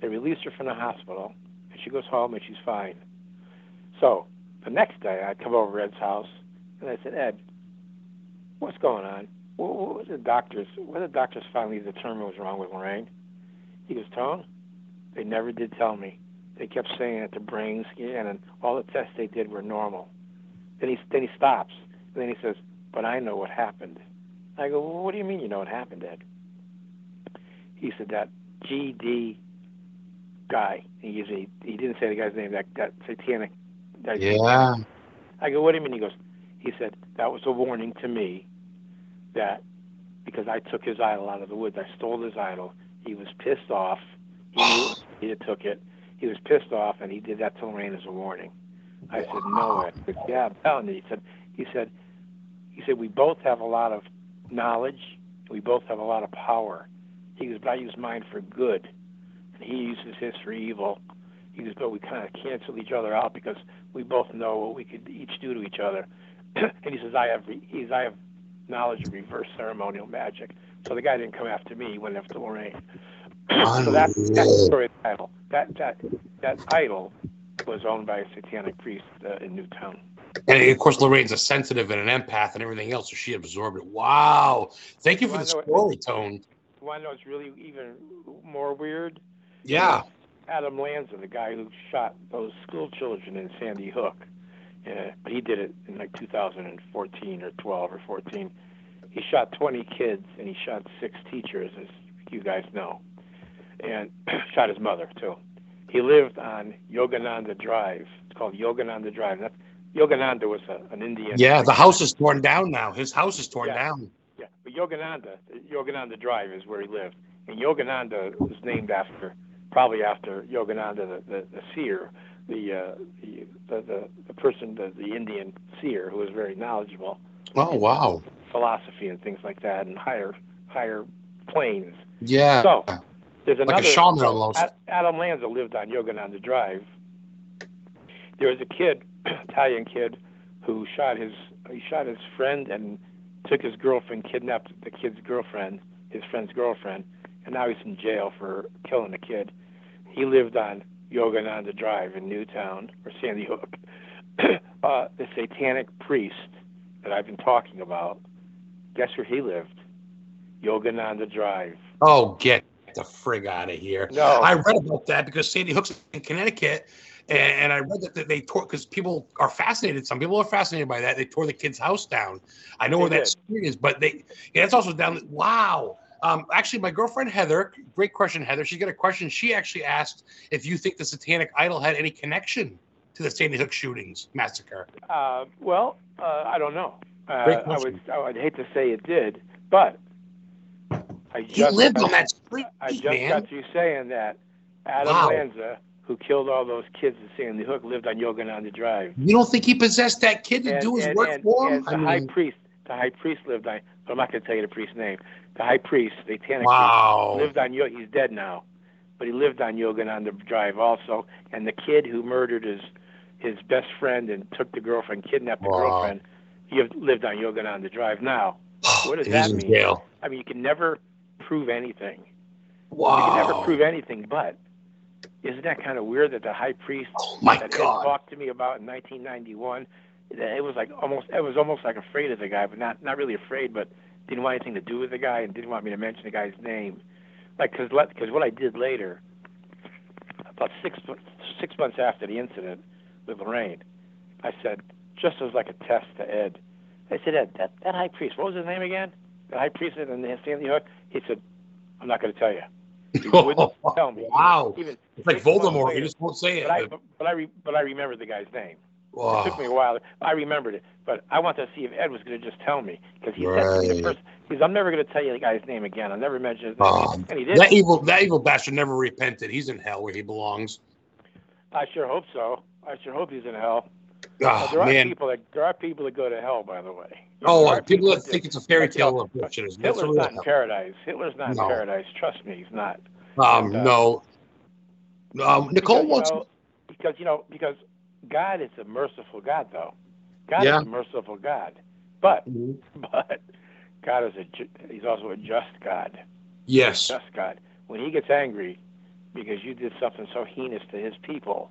They release her from the hospital, and she goes home and she's fine. So the next day, I come over to Ed's house, and I said, "Ed, what's going on? What, what was the doctors? What the doctors finally determine was wrong with Lorraine?" He goes, "Tone, they never did tell me. They kept saying that the brain scan and all the tests they did were normal." Then he then he stops, and then he says, "But I know what happened." I go, well, "What do you mean you know what happened, Ed?" He said that GD guy. He gives a, he didn't say the guy's name. That that satanic. That Yeah. I go, what do you mean? He goes, he said, that was a warning to me that because I took his idol out of the woods, I stole his idol. He was pissed off. He knew (sighs) he took it. He was pissed off, and he did that to Lorraine as a warning. I said, no. I said, yeah, I'm telling you. He said, he said, he said, we both have a lot of knowledge. We both have a lot of power. He goes, but I use mine for good, and he uses his for evil. He goes, but we kind of cancel each other out because we both know what we could each do to each other. (clears throat) and he says, I have, re- he's, I have knowledge of reverse ceremonial magic. So the guy didn't come after me; he went after Lorraine. (clears throat) so that, that's the story of the idol. That that that idol was owned by a satanic priest uh, in Newtown. And of course, Lorraine's a sensitive and an empath and everything else, so she absorbed it. Wow. Thank you for the know it- story, Tone. You want to know what's really even more weird? Yeah. Adam Lanza, the guy who shot those school children in Sandy Hook. Uh, but he did it in like 2014 or 12 or 14. He shot 20 kids and he shot six teachers, as you guys know, and (clears throat) shot his mother too. He lived on Yogananda Drive. It's called Yogananda Drive. That's, Yogananda was a, an Indian. Yeah. The house is torn down now. His house is torn Yeah. down. Yeah, but Yogananda, Yogananda Drive is where he lived, and Yogananda was named after, probably after Yogananda the, the, the seer, the, uh, the, the the person, the, the Indian seer who was very knowledgeable, Oh, wow. philosophy and things like that, and higher higher planes. Yeah. So there's another Like a shaman almost. Ad- Adam Lanza lived on Yogananda Drive. There was a kid, (clears throat) Italian kid, who shot his he shot his friend and took his girlfriend, kidnapped the kid's girlfriend, his friend's girlfriend, and now he's in jail for killing the kid. He lived on Yogananda Drive in Newtown or Sandy Hook. (coughs) uh, the satanic priest that I've been talking about, guess where he lived? Yogananda Drive. Oh, get the frig out of here. No. I read about that because Sandy Hook's in Connecticut, and, and I read that they tore because people are fascinated. Some people are fascinated by that. They tore the kid's house down. I know They where that street is, but they yeah, it's also down. Wow. Um, actually, my girlfriend Heather, great question, Heather. She got a question. She actually asked if you think the Satanic Idol had any connection to the Sandy Hook shootings massacre. Uh, well, uh, I don't know. Uh, I would I would hate to say it did, but I He just lived got, on that street, I just man. got you saying that Adam Wow. Lanza, who killed all those kids at Sandy Hook, lived on Yogananda Drive. You don't think he possessed that kid to And, do his and, work and, for him? and the I high priest, the high priest lived on. But I'm not going to tell you the priest's name. The high priest, the Satanic wow. priest, lived on. Yo- He's dead now, but he lived on Yogananda Drive also. And the kid who murdered his his best friend and took the girlfriend, kidnapped the Wow. girlfriend, he lived on Yogananda Drive now. (sighs) What does that mean? jail. I mean, you can never prove anything. Wow. You can never prove anything, but isn't that kind of weird that the high priest oh that God. Ed talked to me about in 1991, that it was like almost, it was almost like afraid of the guy, but not not really afraid, but didn't want anything to do with the guy and didn't want me to mention the guy's name, like because because what I did later, about six six months after the incident with Lorraine, I said just as like a test to Ed, I said Ed, that that high priest, what was his name again? The high priest in Sandy Hook. He said, I'm not going to tell you. He (laughs) wouldn't tell me. wow. Even, it's like Voldemort. later. You just won't say it. but I but, I re, but I remembered the guy's name. Wow. It took me a while. I remembered it, but I wanted to see if Ed was going to just tell me because he said to me Right. the first. Because I'm never going to tell you the guy's name again. I'll never mention his name. Um, and he did. that evil, that evil bastard never repented. He's in hell where he belongs. I sure hope so. I sure hope he's in hell. Oh, there are man. people that there are people that go to hell, by the way. You Oh, there are people that think it's a fairy like, you know, tale of bullshit. That's Hitler's not in hell. paradise. Hitler's not No. in paradise. Trust me, he's not. Um, And, uh, no. Um, Nicole because, wants. you know, because you know because God is a merciful God, though. God Yeah. is a merciful God, but Mhm. (laughs) but God is a he's also a just God. Yes. Just God. When he gets angry because you did something so heinous to his people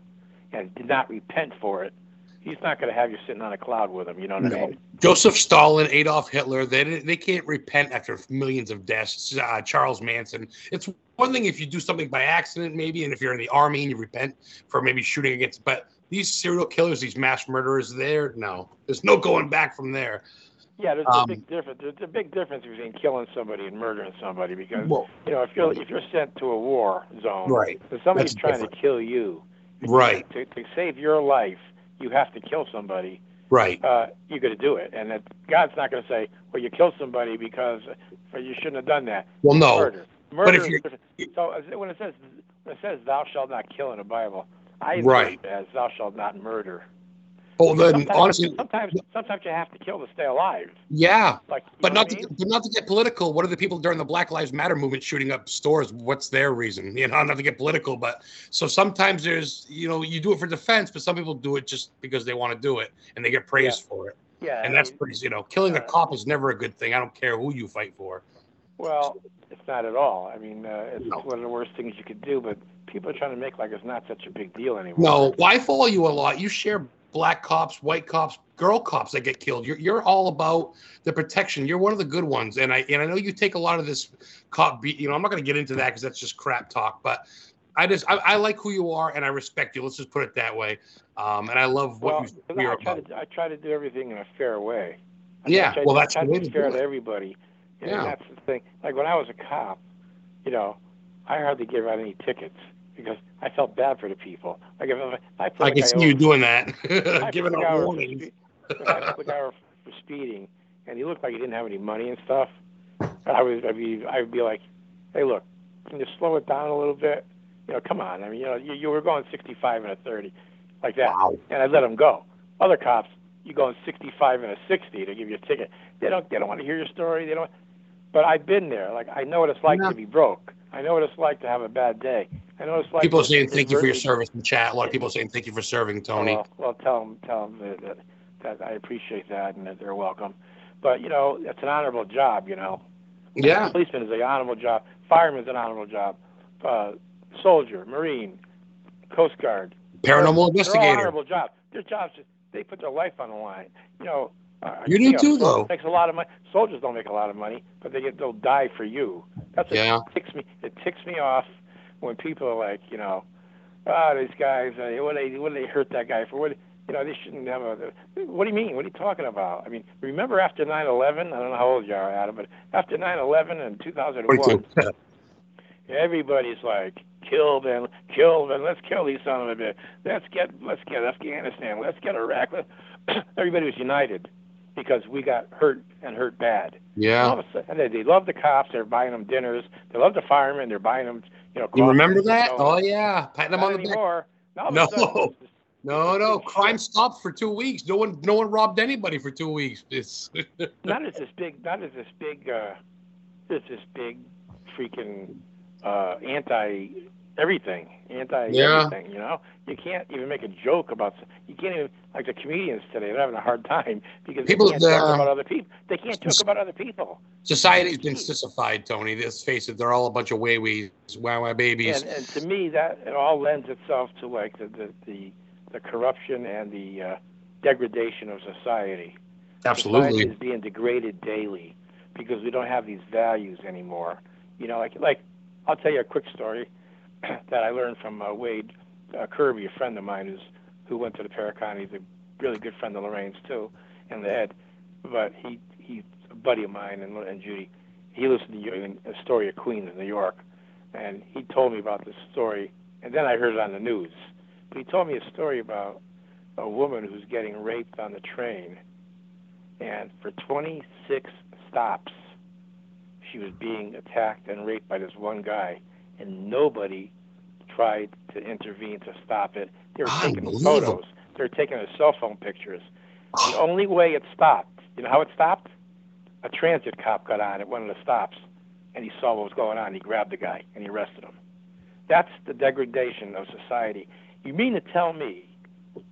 and did not repent for it, he's not going to have you sitting on a cloud with him. You know what I mean? Joseph Stalin, Adolf Hitler, they they can't repent after millions of deaths. Uh, Charles Manson. It's one thing if you do something by accident, maybe, and if you're in the army and you repent for maybe shooting against. But these serial killers, these mass murderers, there, no, there's no going back from there. Yeah, there's Um, a big difference. There's a big difference between killing somebody and murdering somebody because Well, you know if you're if you're sent to a war zone, right, if somebody's That's trying different. to kill you, right, to, to save your life, you have to kill somebody. right. Uh, you got to do it, and that God's not going to say, "Well, you killed somebody because you shouldn't have done that." Well, no, Murder. Murder if you're-. So when it says when it says "Thou shalt not kill" in the Bible, I Right. as "Thou shalt not murder." Oh, then Sometimes- honestly, sometimes sometimes you have to kill to stay alive. yeah, Like, but not I to, mean? but not to get political. What are the people during the Black Lives Matter movement shooting up stores? What's their reason? You know, (laughs) not to get political, but so sometimes there's, you know, you do it for defense, but some people do it just because they want to do it and they get praised for it, Yeah, and I that's mean, pretty, you know, killing a uh, cop is never a good thing. I don't care who you fight for. Well, it's not at all. I mean, uh, it's No. one of the worst things you could do, but people are trying to make like it's not such a big deal anymore. No, well, I follow you a lot. You share black cops, white cops, girl cops that get killed. You're you're all about the protection. You're one of the good ones, and I and I know you take a lot of this cop beat. You know, I'm not going to get into that because that's just crap talk. But I just I, I like who you are, and I respect you. Let's just put it that way. Um, and I love what Well, you you're I try about. to I try to do everything in a fair way. I Yeah, try, well, that's try to be fair to everybody. And Yeah. that's the thing. Like when I was a cop, you know, I hardly gave out any tickets because I felt bad for the people. Like if I, I put can see you doing that, (laughs) (laughs) I giving a over warnings. I put guy for speeding, and he looked like he didn't have any money and stuff. I was, I'd be, I'd be like, "Hey, look, can you slow it down a little bit? You know, come on. I mean, you know, you, you were going 65 and a 30, like that, Wow. and I let him go. Other cops, you going 65 and a 60 to give you a ticket. They don't, they don't want to hear your story. They don't. But I've been there. Like I know what it's like Yeah. to be broke. I know what it's like to have a bad day. I know what it's like. People are to saying thank you for your service in chat. A lot of people are saying thank you for serving, Tony. well, well, tell them, tell them that, that, that I appreciate that and that they're welcome. But you know, it's an honorable job. You know, yeah, policeman is an honorable job. Fireman is an honorable job. Uh, soldier, Marine, Coast Guard. paranormal They're all investigator. honorable jobs. Their jobs, they put their life on the line. You know. Uh, You do know, too, soldiers though. Makes a lot of money. Soldiers don't make a lot of money, but they get they'll die for you. That's what Yeah. ticks me. It ticks me off when people are like, you know, ah, these guys, uh, what they what do they hurt that guy for? What you know, they shouldn't have a. What do you mean? What are you talking about? I mean, remember after 9/11? I don't know how old you are, Adam, but after 9/11 in 2001, everybody's like, kill them, kill them. Let's kill these son of a bitch. Let's get let's get Afghanistan. Let's get Iraq. Let's... (coughs) Everybody was united because we got hurt and hurt bad. All yeah. of a sudden, they, they love the cops. They're buying them dinners. They love the firemen. They're buying them, you know. You remember that? Oh yeah, patting them on the back. anymore. All No. sudden, (laughs) No, no, crime stopped for two weeks. No one, no one robbed anybody for two weeks. (laughs) It's not as this big, not as this big, uh, there's this big freaking uh, anti everything, anti Yeah. everything. You know, you can't even make a joke about. You can't even like the comedians today. They're having a hard time because People- they can't the- joke about other people. They can't joke about other people. Society's been sissified, Tony. Let's face it, they're all a bunch of waywee, wow wow babies. And, and to me, that it all lends itself to like the the the, the corruption and the uh, degradation of society. Absolutely, Society is being degraded daily because we don't have these values anymore. You know, like like I'll tell you a quick story (clears throat) that I learned from uh, Wade uh, Kirby, a friend of mine who's who went to the Paracon. He's a really good friend of Lorraine's too, and the head. But he he's a buddy of mine and, and Judy. He lives in, the, in Astoria, Queens, in New York, and he told me about this story. And then I heard it on the news. But he told me a story about a woman who's getting raped on the train and for 26 stops, she was being attacked and raped by this one guy, and nobody tried to intervene to stop it. They were taking photos. They were taking her cell phone pictures. (sighs) The only way it stopped, you know how it stopped? A transit cop got on at one of the stops, and he saw what was going on. He grabbed the guy and he arrested him. That's the degradation of society. You mean to tell me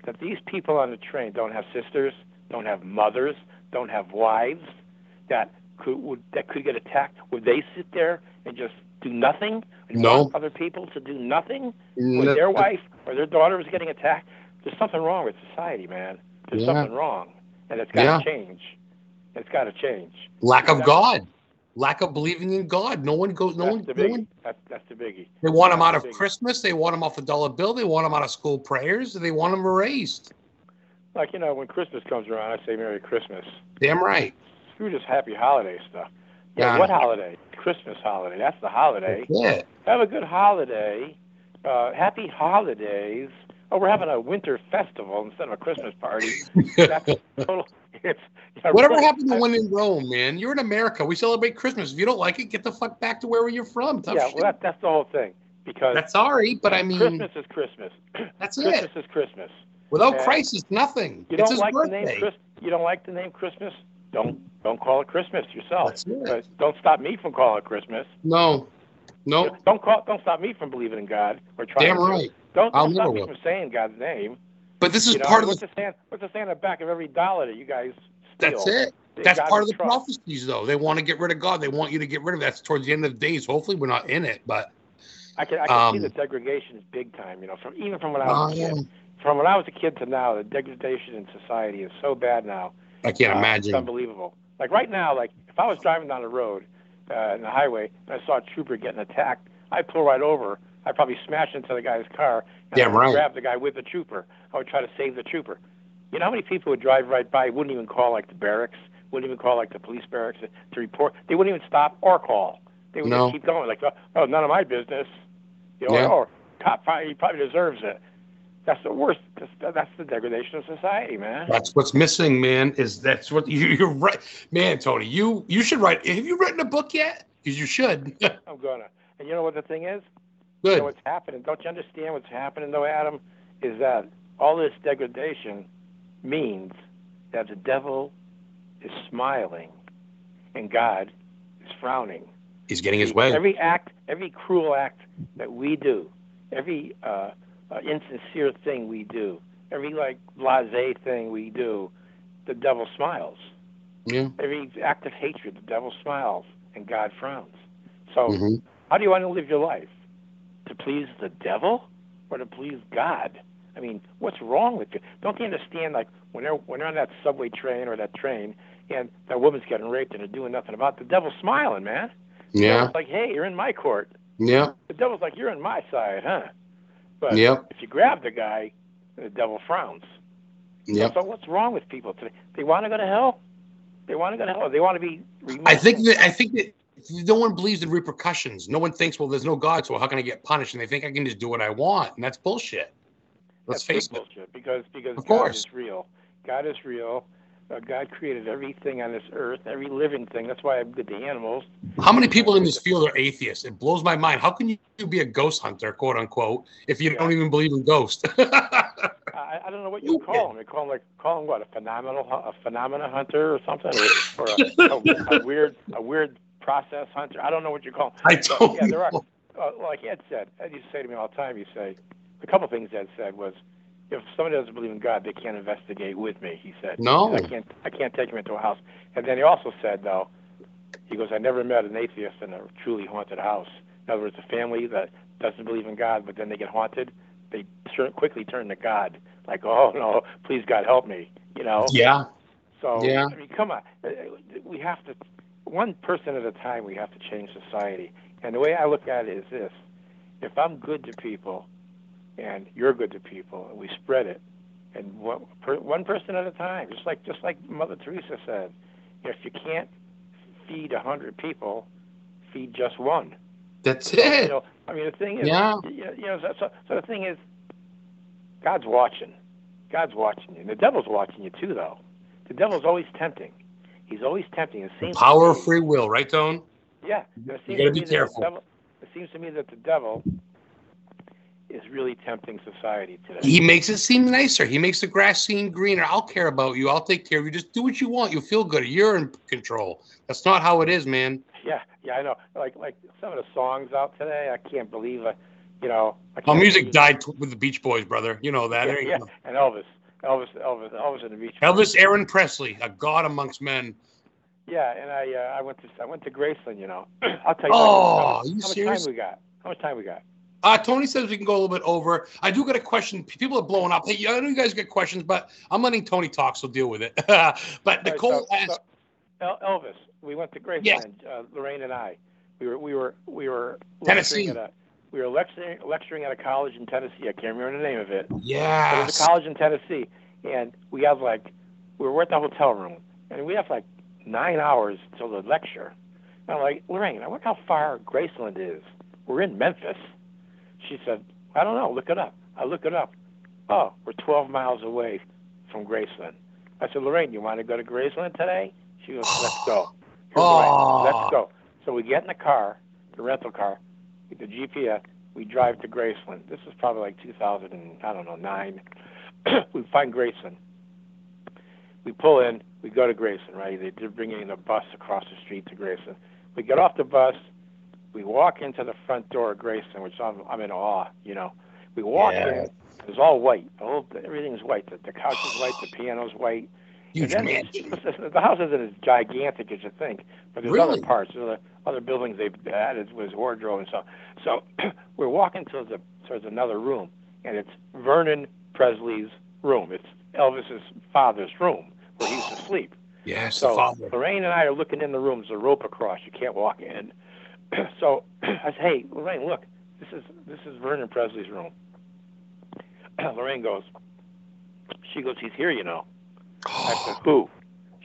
that these people on the train don't have sisters, don't have mothers, don't have wives that could would, that could get attacked? Would they sit there and just do nothing No. other people to do nothing when their wife or their daughter was getting attacked? There's something wrong with society, man. There's Yeah. something wrong, and it's got to Yeah. change. It's got to change. Lack of That's- God. Lack of believing in God. No one goes. No that's one. the No one That's, that's the biggie. they want them out That's of. Christmas. They want them off the dollar bill. They want them out of school prayers. They want them erased. Like you know, when Christmas comes around, I say Merry Christmas. Damn right. Screw this happy holiday stuff. Yeah, Yeah. what holiday? Christmas holiday. That's the holiday. Yeah. Have a good holiday. Uh, happy holidays. Oh, we're having a winter festival instead of a Christmas party. (laughs) That's total. It's, I Whatever really- happened to when in Rome, man? You're in America. We celebrate Christmas. If you don't like it, get the fuck back to where you're from. Tough Yeah, well, that, that's the whole thing. Because That's sorry, but I mean, Christmas is Christmas. (clears throat) that's it. Christmas is Christmas. Without and Christ, it's nothing. You it's don't his like the birthday. name Chris. You don't like the name Christmas. Don't don't call it Christmas yourself. That's it. Don't stop me from calling it Christmas. No, no, Don't call. Don't stop me from believing in God or trying. damn to. right. Don't, I'll don't stop me will. from saying God's name. But this is You know, part of what's the. the saying? What's the saying on the back of every dollar that you guys steal? That's it. That's God part of the trust. prophecies, though. They want to get rid of God. They want you to get rid of. That's towards the end of the days. Hopefully, we're not in it, but I can I can see Um, the degradation is big time. You know, from even from when I was a kid. From when I was a kid to now, the degradation in society is so bad now. I can't Uh, It's imagine. unbelievable. Like right now, like if I was driving down the road uh, in the highway and I saw a trooper getting attacked, I'd pull right over. I'd probably smash into the guy's car and Damn I would right. grab the guy with the trooper. I would try to save the trooper. You know how many people would drive right by, wouldn't even call like the barracks, wouldn't even call like the police barracks to, report. They wouldn't even stop or call. They would No. just keep going like, oh, none of my business. You know, Yeah. oh, cop probably, he probably deserves it. That's the worst. That's, that's the degradation of society, man. That's what's missing, man. Is that's what (laughs) you, you're right, man, Tony. You you should write. Have you written a book yet? You should. (laughs) I'm gonna. And you know what the thing is? You Good. know what's happening? Don't you understand what's happening, though, Adam? Is that all this degradation means that the devil is smiling and God is frowning. He's getting his way. Every act, every cruel act that we do, every uh, uh, insincere thing we do, every like blase thing we do, the devil smiles. Yeah. Every act of hatred, the devil smiles and God frowns. So, Mhm. how do you want to live your life? To please the devil or to please God? I mean, what's wrong with you? Don't you understand? Like when they're when they're on that subway train or that train, and that woman's getting raped and they're doing nothing about it, the devil's smiling, man. Yeah. like, hey, you're in my court. Yeah. The devil's like, you're on my side, huh? But Yep. if you grab the guy, the devil frowns. Yep. So what's wrong with people today? They want to go to hell. They want to go to hell. They want to be. removed. I think that I think that no one believes in repercussions. No one thinks, well, there's no God, so how can I get punished? And they think I can just do what I want, and that's bullshit. Let's That's face it. bullshit because because Of God course. is real. God is real. Uh, God created everything on this earth, every living thing. That's why I'm good to animals. How many people in this field are atheists? It blows my mind. How can you be a ghost hunter, quote unquote, if you don't even believe in ghosts? (laughs) I, I don't know what you call them. You call them like call him what a phenomenal a phenomena hunter or something, or, or a, (laughs) a, a weird a weird process hunter. I don't know what you call him. I don't yeah, there are uh, like Ed said, Ed used to say to me all the time. You say a couple things Ed said was, if somebody doesn't believe in God, they can't investigate with me. He said, No. I can't I can't take him into a house. And then he also said though, he goes, I never met an atheist in a truly haunted house. In other words, a family that doesn't believe in God, but then they get haunted, they turn, quickly turn to God, like, oh no, please God help me, you know. Yeah. So Yeah. I mean, come on, Uh, we have to one person at a time. We have to change society. And the way I look at it is this: if I'm good to people, and you're good to people, and we spread it, and one, per, one person at a time, just like just like Mother Teresa said, if you can't feed a hundred people, feed just one. That's You it. know, I mean, the thing is, Yeah. you you know, so, so, so the thing is, God's watching. God's watching you. And the devil's watching you too, though. The devil's always tempting. He's always tempting. It seems to Power of free will, right, Tone? Yeah. It seems gotta be careful. Devil, it seems to me that the devil is really tempting society today. He makes it seem nicer. He makes the grass seem greener. I'll care about you. I'll take care of you. Just do what you want. You'll feel good. You're in control. That's not how it is, man. Yeah, yeah, I know. Like like some of the songs out today, I can't believe it. You know, I music believe- died with the Beach Boys, brother. You know that. Yeah, yeah, and Elvis, Elvis, Elvis, Elvis and the Beach. Elvis Aaron Presley, a god amongst men. Yeah, and I uh, I went to I went to Graceland. You know, (clears throat) I'll tell you. Oh, how, much- you how much time we got? How much time we got? Uh, Tony says we can go a little bit over. I do got a question. People are blowing up. Hey, I know you guys get questions, but I'm letting Tony talk, so deal with it. (laughs) but All right, Nicole so- asked, so, Elvis, we went to Graceland. Yes. Uh, Lorraine and I, we were we were we were Tennessee. lecturing at a we were lecturing lecturing at a college in Tennessee. I can't remember the name of it. But it was a college in Tennessee, and we have like we were at the hotel room, and we have like nine hours till the lecture. And I'm like, Lorraine, I wonder how far Graceland is. We're in Memphis. She said, I don't know. Look it up. I look it up. Oh, we're 12 miles away from Graceland. I said, Lorraine, you want to go to Graceland today? She goes, (gasps) Let's go. Here's the way. Oh. Let's go. So we get in the car, the rental car, the GPS. We drive to Graceland. This is probably like 2000 and I don't know nine. (clears throat) we find Graceland. We pull in. We go to Graceland. Right? They- They're bringing the bus across the street to Graceland. We get off the bus. We walk into the front door of Graceland, which I'm, I'm in awe. You know, we walk Yeah. in. It's all white. The whole, everything's white. The, the couch is white. The piano's white. Huge mansion. (laughs) The house isn't as gigantic as you think, but there's Really? other parts. There's other, other buildings they've added with wardrobe and so. So (clears throat) we're walking towards the towards another room, and it's Vernon Presley's room. It's Elvis's father's room where he used to sleep. Yes, So. Lorraine and I are looking in the room. There's a rope across. You can't walk in. (coughs) so (coughs) I say, hey, Lorraine, look, this is this is Vernon Presley's room. (coughs) Lorraine goes. She goes, he's here, you know. I said, (gasps) who?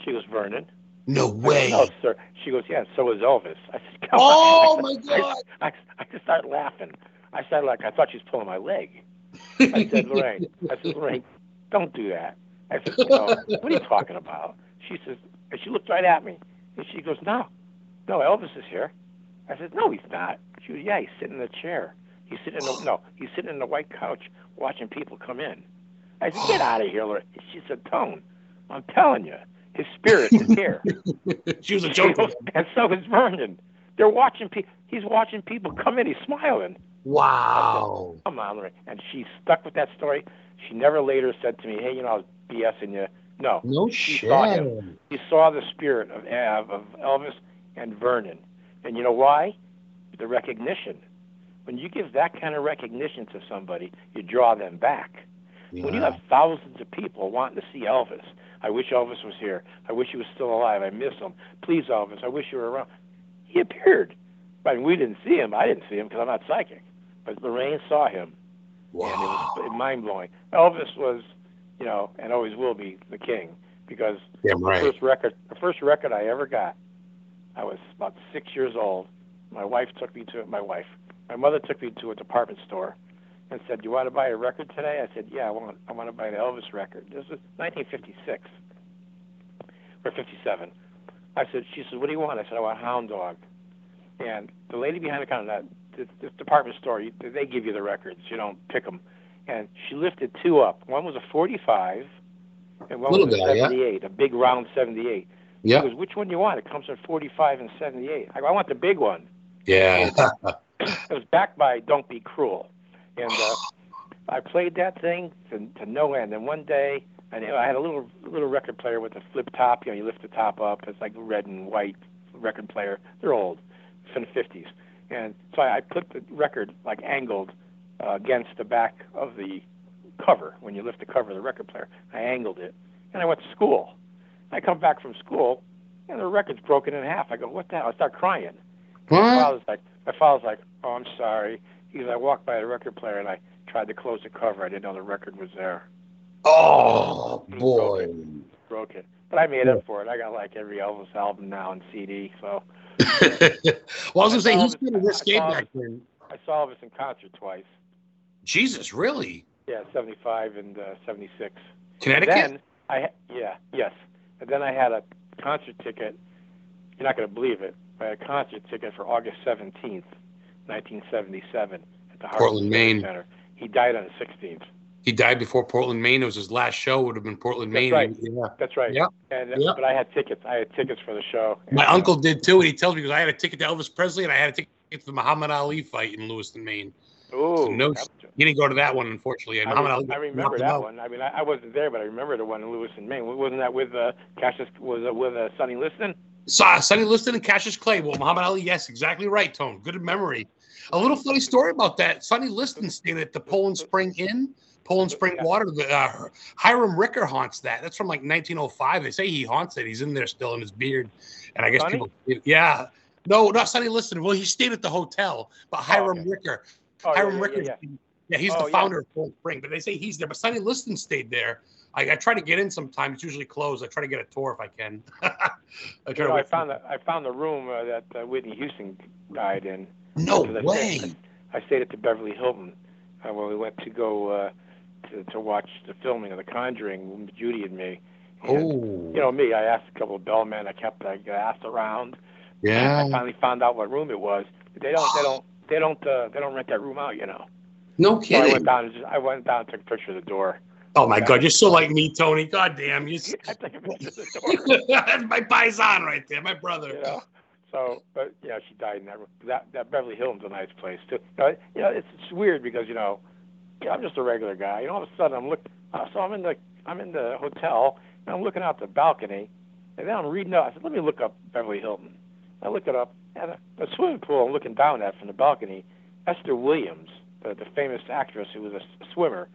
She goes, Vernon. No I said, way. no, sir. She goes, yeah, so is Elvis. I said, come Oh (laughs) on. my I, God. I, I just started laughing. I started like, I thought she was pulling my leg. I said, (laughs) Lorraine, I said, Lorraine, don't do that. I said, know, what are you talking about? She says, and she looked right at me, and she goes, no, no, Elvis is here. I said, no, he's not. She goes, yeah, he's sitting in a chair. He's sitting in the, no, he's sitting in the white couch watching people come in. I said, get out of here, Lorraine. She said, Tone, I'm telling you, his spirit is here. (laughs) she was a joke. (laughs) and so is Vernon. They're watching people. He's watching people come in. He's smiling. Wow. Come on, Lorraine. And she stuck with that story. She never later said to me, "Hey, you know, I was BSing you." No, No She shit. saw him. she saw the spirit of of Elvis and Vernon. And you know why? The recognition. When you give that kind of recognition to somebody, you draw them back. When you have thousands of people wanting to see Elvis, I wish Elvis was here. I wish he was still alive. I miss him. Please, Elvis, I wish you were around. He appeared. I mean, we didn't see him. I didn't see him because I'm not psychic. But Lorraine saw him, and it was mind blowing. Elvis was, you know, and always will be the king because Damn the first record, the first record I ever got, I was about six years old. My wife took me to my wife. My mother took me to a department store and said, "Do you want to buy a record today?" I said, "Yeah, I want. I want to buy an Elvis record." This was 1956 or 57. I said, "She said, what do you want?" I said, "I want Hound Dog." And the lady behind the counter, that this, this department store, you, they give you the records. You don't pick them. And she lifted two up. One was a 45, and one was a guy, yeah. 78, a big round 78. Yeah. Goes, which one do you want? It comes in 45 and 78. I go, I want the big one. Yeah. it was backed by Don't Be Cruel, and uh, (sighs) I played that thing to, to no end. And one day, I, I had a little little record player with a flip top. You know, you lift the top up. It's like red and white record player. They're old, from the 50s. And so I, I put the record like angled uh, against the back of the cover. When you lift the cover of the record player, I angled it, and I went to school. I come back from school, and the record's broken in half. I go, what the hell? I start crying. What? My father's like, my father's like, oh, I'm sorry. He goes, I walked by the record player and I tried to close the cover. I didn't know the record was there. Oh boy. Broke it. But I made up for it. I got like every Elvis album now on CD. So (laughs) well, I was gonna say he's been I saw back then. I saw Elvis in concert twice. Jesus, really? Yeah, 75 and uh, 76. Connecticut? Then I yeah yes, and then I had a concert ticket. You're not going to believe it. I had a concert ticket for August 17th, 1977, at the Harvard Portland, Maine. Center. He died on the 16th. he died before Portland, Maine. It was his last show. Would have been Portland, That's Maine. right. Yeah. That's right. Yeah. And Yep. but I had tickets. I had tickets for the show. My And, uncle did too, and he tells me because I had a ticket to Elvis Presley and I had a ticket to the Muhammad Ali fight in Lewiston, Maine. Ooh, no- He didn't go to that one, unfortunately. I, Muhammad Ali I remember that out. one. I mean, I, I wasn't there, but I remember the one in Lewiston Maine. Wasn't that with uh, Cassius? Was it with uh, Sonny Liston? So, Sonny Liston and Cassius Clay. Well, Muhammad Ali, yes, exactly right, Tone. Good memory. A little funny story about that. Sonny Liston stayed at the Poland Spring Inn, Poland Spring Yeah. Water. The, uh, Hiram Ricker haunts that. That's from like 1905. They say he haunts it. He's in there still in his beard. And I guess Sonny? people, yeah. No, not Sonny Liston. Well, he stayed at the hotel, but Hiram okay. Ricker. Oh, Hiram yeah, Ricker. yeah, Yeah, he's Oh, the yeah. founder of Poland Spring, but they say he's there. But Sonny Liston stayed there. I, I try to get in sometimes. It's usually closed. I try to get a tour if I can. (laughs) I You know, to I found the I found the room uh, that uh, Whitney Houston died in. No way. I stayed at the Beverly Hilton uh, when we went to go uh, to, to watch the filming of The Conjuring, with Judy and me. And, Oh, You know me, I asked a couple of bellmen. I kept I asked around. yeah. I finally found out what room it was. But they don't they don't they don't uh, they don't rent that room out, you know. No So I kidding. went down and just, I went down and took a picture of the door. Oh my God, you're so like me, Tony. God damn, you. (laughs) I took a picture of the door. (laughs) That's my paisan right there, my brother. you know. So, but yeah, she died in that room. That that Beverly Hills is a nice place too. Uh, you know, it's, it's weird because you know, I'm just a regular guy. You know, all of a sudden I'm look. Uh, so I'm in the I'm in the hotel and I'm looking out the balcony, and then I'm reading up. I said, let me look up Beverly Hilton. I look it up, and a, a swimming pool. I'm looking down at from the balcony. Esther Williams, the, the famous actress who was a s- swimmer.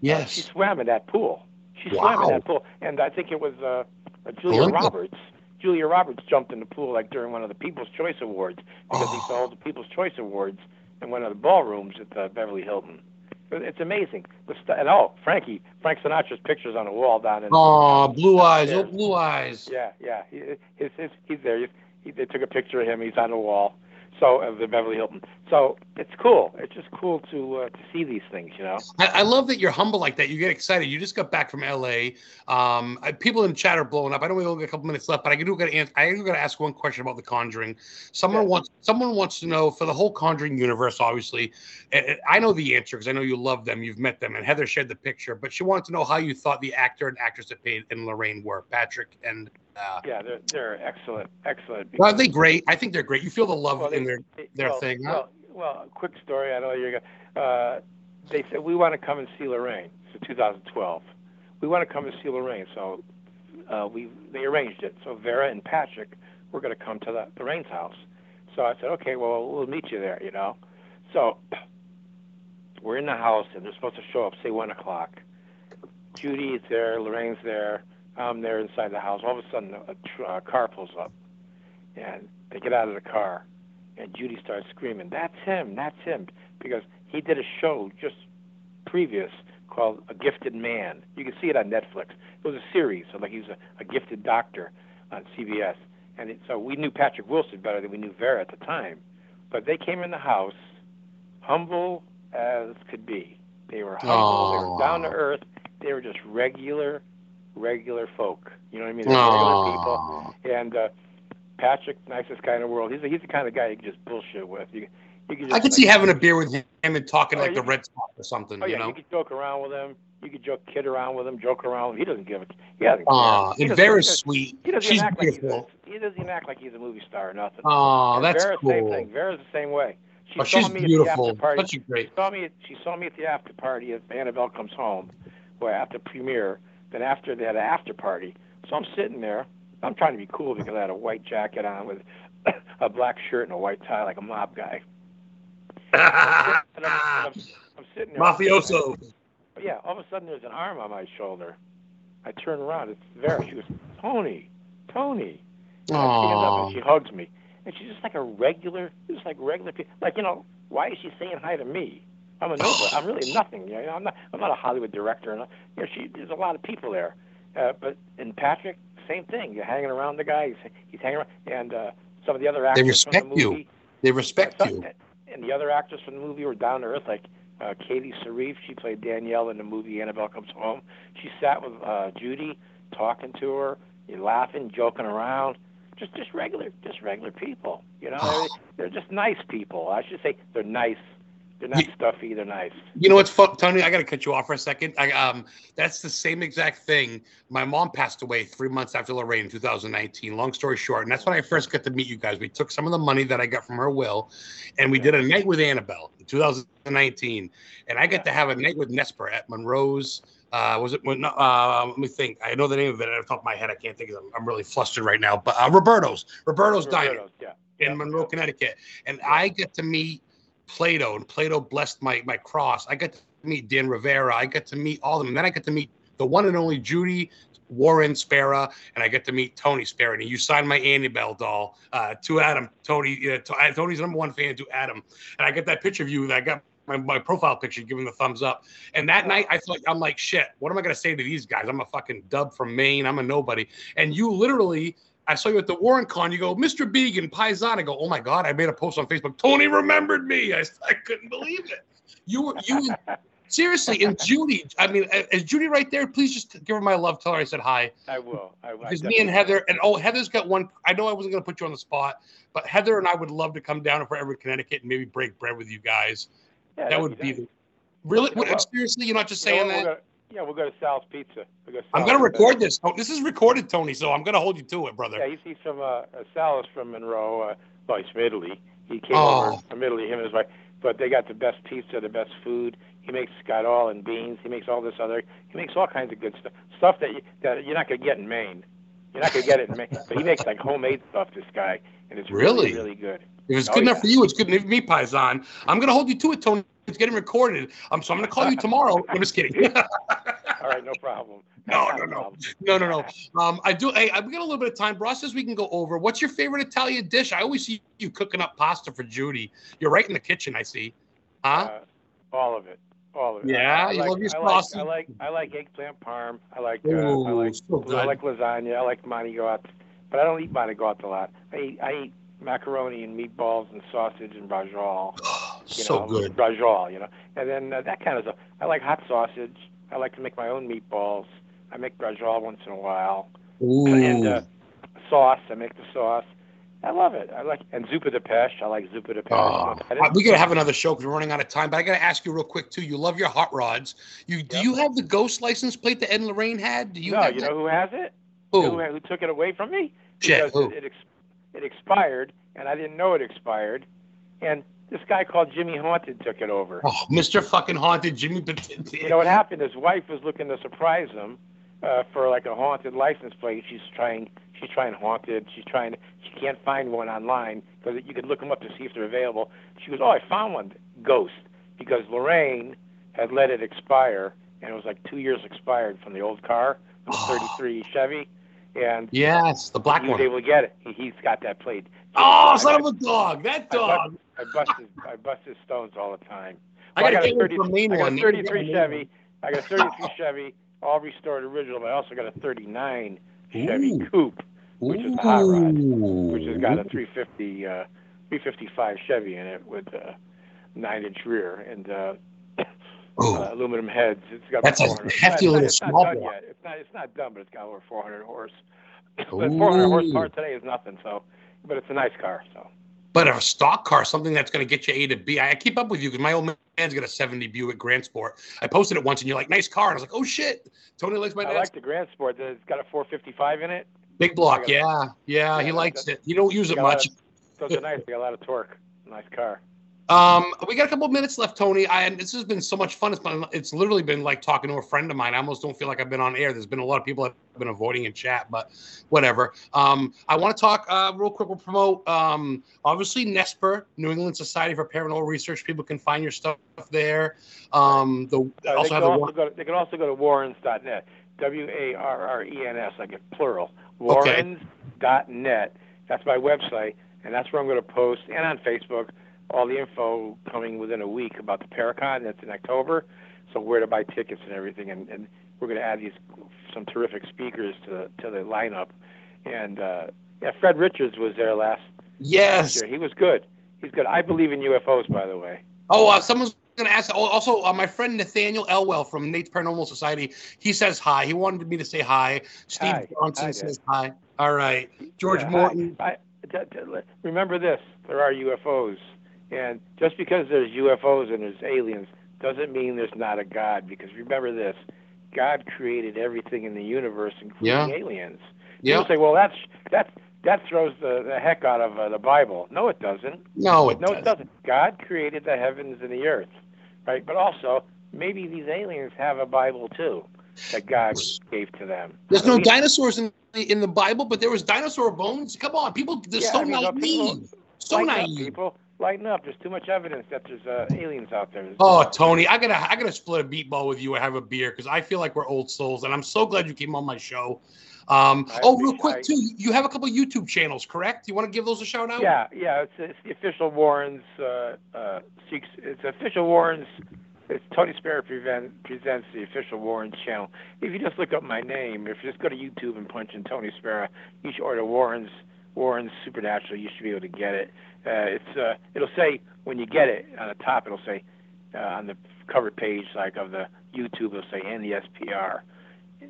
Yes. She swam in that pool. She swam in that pool, and I think it was uh, uh, Julia. Roberts. Julia Roberts jumped in the pool like during one of the People's Choice Awards because he Oh. saw the People's Choice Awards in one of the ballrooms at the Beverly Hilton. It's amazing. The st- and oh, Frankie, Frank Sinatra's pictures on the wall down in. Oh, blue eyes. Oh, blue eyes. Yeah, yeah. He, his, his, he's there. He, they took a picture of him. He's on the wall. So of the Beverly Hilton. So it's cool. It's just cool to uh, to see these things, you know. I, I love that you're humble like that. You get excited. You just got back from LA. Um, I, people in chat are blowing up. I don't know we only got a couple minutes left, but I do got to answer. I do got to ask one question about the Conjuring. Someone Yeah. wants. Someone wants to know for the whole Conjuring universe. Obviously, and I know the answer because I know you love them. You've met them, and Heather shared the picture. But she wanted to know how you thought the actor and actress that played in Lorraine were Patrick and. Uh, Yeah, they're they're excellent, excellent. are they great? I think they're great. You feel the love Well, in their. their well, thing, huh? Well, well, quick story. I know you're. Uh, they said we want to come and see Lorraine. It's 2012. We want to come and see Lorraine, so uh, we they arranged it. So Vera and Patrick were going to come to the Lorraine's house. So I said, okay, well we'll meet you there, you know. So (clears throat) we're in the house and they're supposed to show up say one o'clock. Judy is there, Lorraine's there. I'm there inside the house. All of a sudden, a, tr- a car pulls up, and they get out of the car, and Judy starts screaming, "That's him! That's him!" Because he did a show just previous called A Gifted Man. You can see it on Netflix. It was a series, so like he was a, a gifted doctor on CBS, and it, so we knew Patrick Wilson better than we knew Vera at the time. But they came in the house, humble as could be. They were humble. They were down to earth. They were just regular, regular folk. You know what I mean? They were regular people. And uh, Patrick, nicest guy in the world. He's a, he's the kind of guy you can just bullshit with. You You could just I could like, see having a beer with him and talking Oh, like the Red Sox or something. Oh yeah, you know. you could joke around with him. You could joke, kid around with him, joke around. With him. He doesn't give a. He and Vera's sweet. He doesn't She's act like he's beautiful. a, he doesn't even act like he's a movie star or nothing. Oh, And that's Vera's cool. same thing. Vera's the same way. She Oh, saw she's me at the beautiful. after party. Such a great. She saw me. At, she saw me at the after party at Annabelle Comes Home, where after premiere. Then after they had an after party. So I'm sitting there. I'm trying to be cool because I had a white jacket on with (coughs) a black shirt and a white tie like a mob guy. And I'm, and I'm, I'm sitting there. Mafioso. Yeah, all of a sudden there's an arm on my shoulder. I turn around, it's Vera. She goes, Tony, Tony. And I stand up and she hugs me. And she's just like a regular, just like regular people. Like, you know, why is she saying hi to me? I'm a nobody. I'm really (sighs) nothing. You know, I'm not. I'm not a Hollywood director. And you know, she. There's a lot of people there. Uh, but and Patrick, same thing. You're hanging around the guy. He's, he's hanging around, and uh, some of the other actors from respect the you. movie. They respect Some- you. And the other actors from the movie were down to earth, like uh, Katie Sarife. She played Danielle in the movie Annabelle Comes Home. She sat with uh, Judy, talking to her, you laughing, joking around. Just, just regular, just regular people. You know, (sighs) they're, they're just nice people. I should say they're nice. They're not Ye- stuffy. They're nice. You know what's fun, Tony? I got to cut you off for a second. I, um, that's the same exact thing. My mom passed away three months after Lorraine in 2019. Long story short, and that's when I first got to meet you guys. We took some of the money that I got from her will, and we did a night with Annabelle in 2019. And I got to have a night with Nesper at Monroe's. Uh, was it? Uh, let me think. I know the name of it off the top of my head. I can't think of them. I'm really flustered right now. But uh, Roberto's, Roberto's Diner Yeah. in Monroe, Connecticut, and I get to meet Plato, and Plato blessed my my cross. I got to meet Dan Rivera. I got to meet all of them. Then I get to meet the one and only Judy Warren Spera, and I get to meet Tony Spera. And you signed my Annabelle doll uh, to Adam. Tony, uh, to, uh, Tony's number one fan to Adam, and I get that picture of you. That I got. My, my profile picture giving the thumbs up and that night i thought i'm like shit what am i going to say to these guys i'm a fucking dub from maine i'm a nobody and you literally I saw you at the Warren Con. You go, Mr. Began, Paisan. I go, oh my God, I made a post on Facebook. Tony remembered me. I, (laughs) I couldn't believe it. You were, you, (laughs) seriously, and Judy, I mean, is Judy right there? Please just give her my love. Tell her I said hi. I will. I, I Because me and Heather, and oh, Heather's got one. I know I wasn't going to put you on the spot, but Heather and I would love to come down if we're ever in Connecticut and maybe break bread with you guys. Yeah, that would be the, really, well- seriously, you're not just You know saying that? Yeah, we'll go to Sal's Pizza. We'll go to I'm going to record this. Oh, this is recorded, Tony, so I'm going to hold you to it, brother. Yeah, he's, he's from uh, uh, Sal is from Monroe. Uh, well, he's from Italy. He came Oh. over from Italy, him and his wife. But they got the best pizza, the best food. He makes scarole and beans. He makes all this other. He makes all kinds of good stuff. Stuff that you, that you're not gonna get in Maine. You're not gonna get it in Maine. But he makes like homemade stuff. This guy, and it's Really? really, really good. If it's Oh, good enough for you, it's good enough for me, Paisan. I'm going to hold you to it, Tony. It's getting recorded. Um, so I'm going to call you tomorrow. I'm just kidding. (laughs) All right, no problem. (laughs) No, no, no. no, no, no. Um, I do. Hey, I've got a little bit of time. Ross says we can go over. What's your favorite Italian dish? I always see you cooking up pasta for Judy. You're right in the kitchen. I see. Huh? Uh, all of it. All of it. Yeah, I you like, love your I like. I like I like eggplant parm. I like uh, I Ooh, like so good. I like lasagna. I like manigot, but I don't eat manigot a lot. I eat I eat macaroni and meatballs and sausage and brajol. (gasps) (laughs) You so know, good. Brajol, you know, and then uh, that kind of stuff. I like hot sausage. I like to make my own meatballs. I make brajol once in a while. Ooh. And uh, sauce. I make the sauce. I love it. I like and zuppa de peche. I like zuppa de peche. Oh, we gotta have another show because we're running out of time. But I gotta ask you real quick too. You love your hot rods. You do Yep. you have the ghost license plate that Ed and Lorraine had? Do you? no, you that? know who has it? Who? who, who took it away from me Shit, because who? it, it expired and I didn't know it expired. And this guy called Jimmy Haunted took it over. Oh, Mr. Fucking Haunted Jimmy. (laughs) You know what happened? His wife was looking to surprise him uh, for like a haunted license plate. She's trying. She's trying haunted. She's trying. She can't find one online because you could look them up to see if they're available. She goes, "Oh, I found one, Ghost," because Lorraine had let it expire, and it was like two years expired from the old car, the Oh. 33 Chevy, and Yes, the black he was one. able to get it. He, he's got that plate. Oh, son of a dog! That I- dog. I bust his, I bust his stones all the time. I gotta I got a one 30 for main I got a 33 Chevy. I got a 33 Chevy, all restored original, but I also got a 39 Chevy Ooh. Coupe, which is the hot rod, which has got a 350, uh, 355 Chevy in it with a nine-inch rear and uh, uh, aluminum heads. It's got That's a hefty little it's small not. It's not. It's not done, but it's got over 400 horse. (laughs) but 400 Ooh. horsepower today is nothing. So, but it's a nice car. So. But a stock car, something that's going to get you A to B. I keep up with you because my old man's got a 70 Buick Grand Sport. I posted it once and you're like, nice car. And I was like, oh shit. Tony likes my I like the Grand Sport. It's got a 455 in it. Big block. Yeah. Yeah. He likes it. You don't use it much. Of, so it's nice. Got a lot of torque. Nice car. Um, we got a couple minutes left, Tony. I, and this has been so much fun. It's been, it's literally been like talking to a friend of mine. I almost don't feel like I've been on air. There's been a lot of people that have been avoiding in chat, but whatever. Um, I want to talk uh, real quick. We'll promote um, obviously NESPR, New England Society for Paranormal Research. People can find your stuff there. Um, the uh, also they, can also go to, they can also go to warrens.net. W A R R E N S, like a plural. Warrens.net. Okay. That's my website, and that's where I'm going to post, and on Facebook all the info coming within a week about the Paracon. That's in October. So where to buy tickets and everything, and, and we're going to add these some terrific speakers to the, to the lineup. And uh, yeah, Fred Richards was there last. Yes. Last year. He was good. He's good. I believe in UFOs, by the way. Oh, uh, someone's going to ask. Oh, also, uh, my friend Nathaniel Elwell from Nate's Paranormal Society. He says hi. He wanted me to say hi. Steve hi. Johnson hi, says hi. All right. George yeah, Morton. I, I, remember this: there are UFOs. And just because there's UFOs and there's aliens doesn't mean there's not a God. Because remember this, God created everything in the universe, including yeah. aliens. Yeah. People say, well, that's that's that throws the, the heck out of uh, the Bible. No, it doesn't. No, it no, doesn't. it doesn't. God created the heavens and the earth, right? But also, maybe these aliens have a Bible too that God gave to them. There's no dinosaurs in in the Bible, but there was dinosaur bones. Come on, people, they're yeah, so I mean, naive. People, so naive. People, lighten up. There's too much evidence that there's uh, aliens out there. There's oh, Tony, I gotta I gotta split a meatball with you and have a beer because I feel like we're old souls, and I'm so glad you came on my show. Um, oh, real quick I, too, you have a couple YouTube channels, correct? You want to give those a shout out? Yeah, yeah. It's, it's the official Warrens. Uh, uh, seeks it's official Warrens. It's Tony Spera present, presents the official Warrens channel. If you just look up my name, if you just go to YouTube and punch in Tony Spera, you should order Warrens Warrens Supernatural. You should be able to get it. Uh, it's uh, it'll say when you get it on the top. It'll say uh, on the cover page, like of the YouTube, it'll say NESPR, the SPR,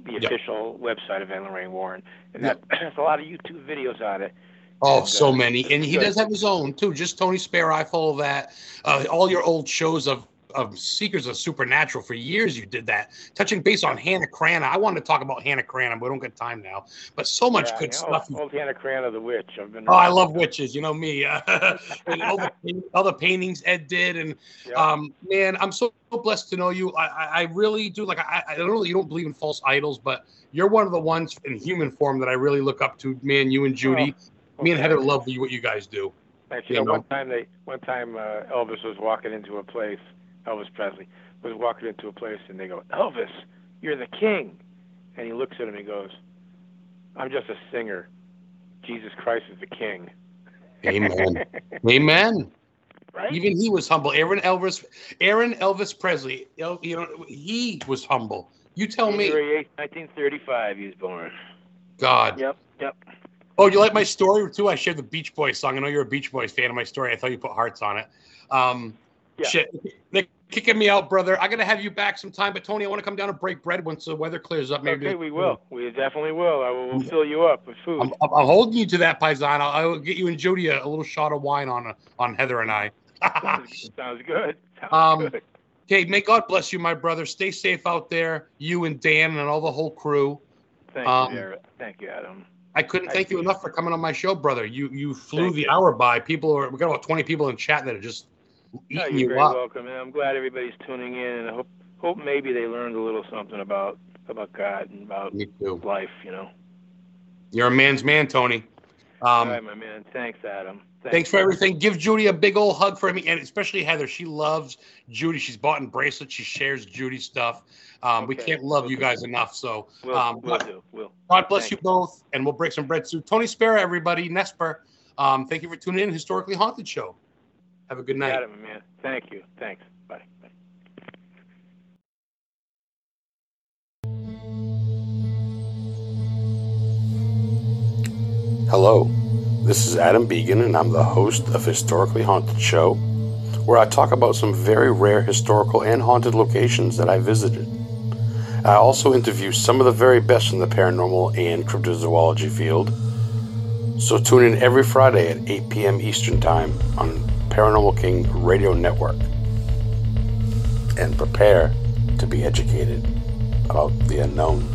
yep. official website of Ed Lorraine Warren, and that yep. (clears throat) has a lot of YouTube videos on it. Oh, and, so uh, many, and he good. does have his own too. Just Tony Spera, I follow that. Uh, all your old shows of of Seekers of Supernatural for years. You did that, touching base on Hannah Cranna. I wanted to talk about Hannah Cranna, but we don't get time now. But so much yeah, good stuff. Old Hannah Cranna, the witch. I've been. Oh, I love witches. You know me. (laughs) and all the, all the paintings Ed did, and yeah. um, man, I'm so blessed to know you. I, I really do. Like I, I don't know. You don't believe in false idols, but you're one of the ones in human form that I really look up to. Man, you and Judy. Oh, me and Heather love what you guys do. Actually, you know, one time they, one time uh, Elvis was walking into a place, Elvis Presley, was walking into a place and they go, Elvis, you're the king. And he looks at him and he goes, I'm just a singer. Jesus Christ is the king. Amen. (laughs) Amen. Right? Even he was humble. Aaron Elvis, Aaron Elvis Presley, you know, he was humble. You tell January me. 8th, 1935, he was born. God. Yep. Yep. Oh, you like my story too? I shared the Beach Boys song. I know you're a Beach Boys fan of my story. I thought you put hearts on it. Um, yeah. Shit, they're kicking me out, brother. I gotta have you back sometime. But Tony, I want to come down and break bread once the weather clears up. Maybe. Okay, we will. We definitely will. I will we'll fill you up with food. I'm, I'm, holding you to that, Paisan. I'll, I'll, get you and Jody a, a, little shot of wine on on Heather and I. (laughs) Sounds good. Sounds um, good. Okay, may God bless you, my brother. Stay safe out there, you and Dan and all the whole crew. Thank um, you, Thank you, Adam. I couldn't thank you enough for coming on my show, brother. You you flew thank the you. hour by. People are we got about twenty people in chat that are just no, you're very up. welcome, and I'm glad everybody's tuning in, and I hope hope maybe they learned a little something about about God and about life. You know. You're a man's man, Tony. Um, All right, my man. Thanks, Adam. Thanks, thanks for everything. Give Judy a big old hug for me, and especially Heather. She loves Judy. She's bought in bracelets. She shares Judy stuff. Um, okay. We can't love you guys enough. So, we'll, um, we'll do. We'll. God bless you, you both, and we'll break some bread soon. Tony Spera, everybody. Nesper. Um, thank you for tuning in. Historically Haunted Show. Have a good night. Got it, man. Thank you. Thanks. Bye. Bye. Hello, this is Adam Began, and I'm the host of Historically Haunted Show, where I talk about some very rare historical and haunted locations that I visited. I also interview some of the very best in the paranormal and cryptozoology field So tune in every Friday at 8 p.m. Eastern Time on Paranormal King Radio Network and prepare to be educated about the unknown.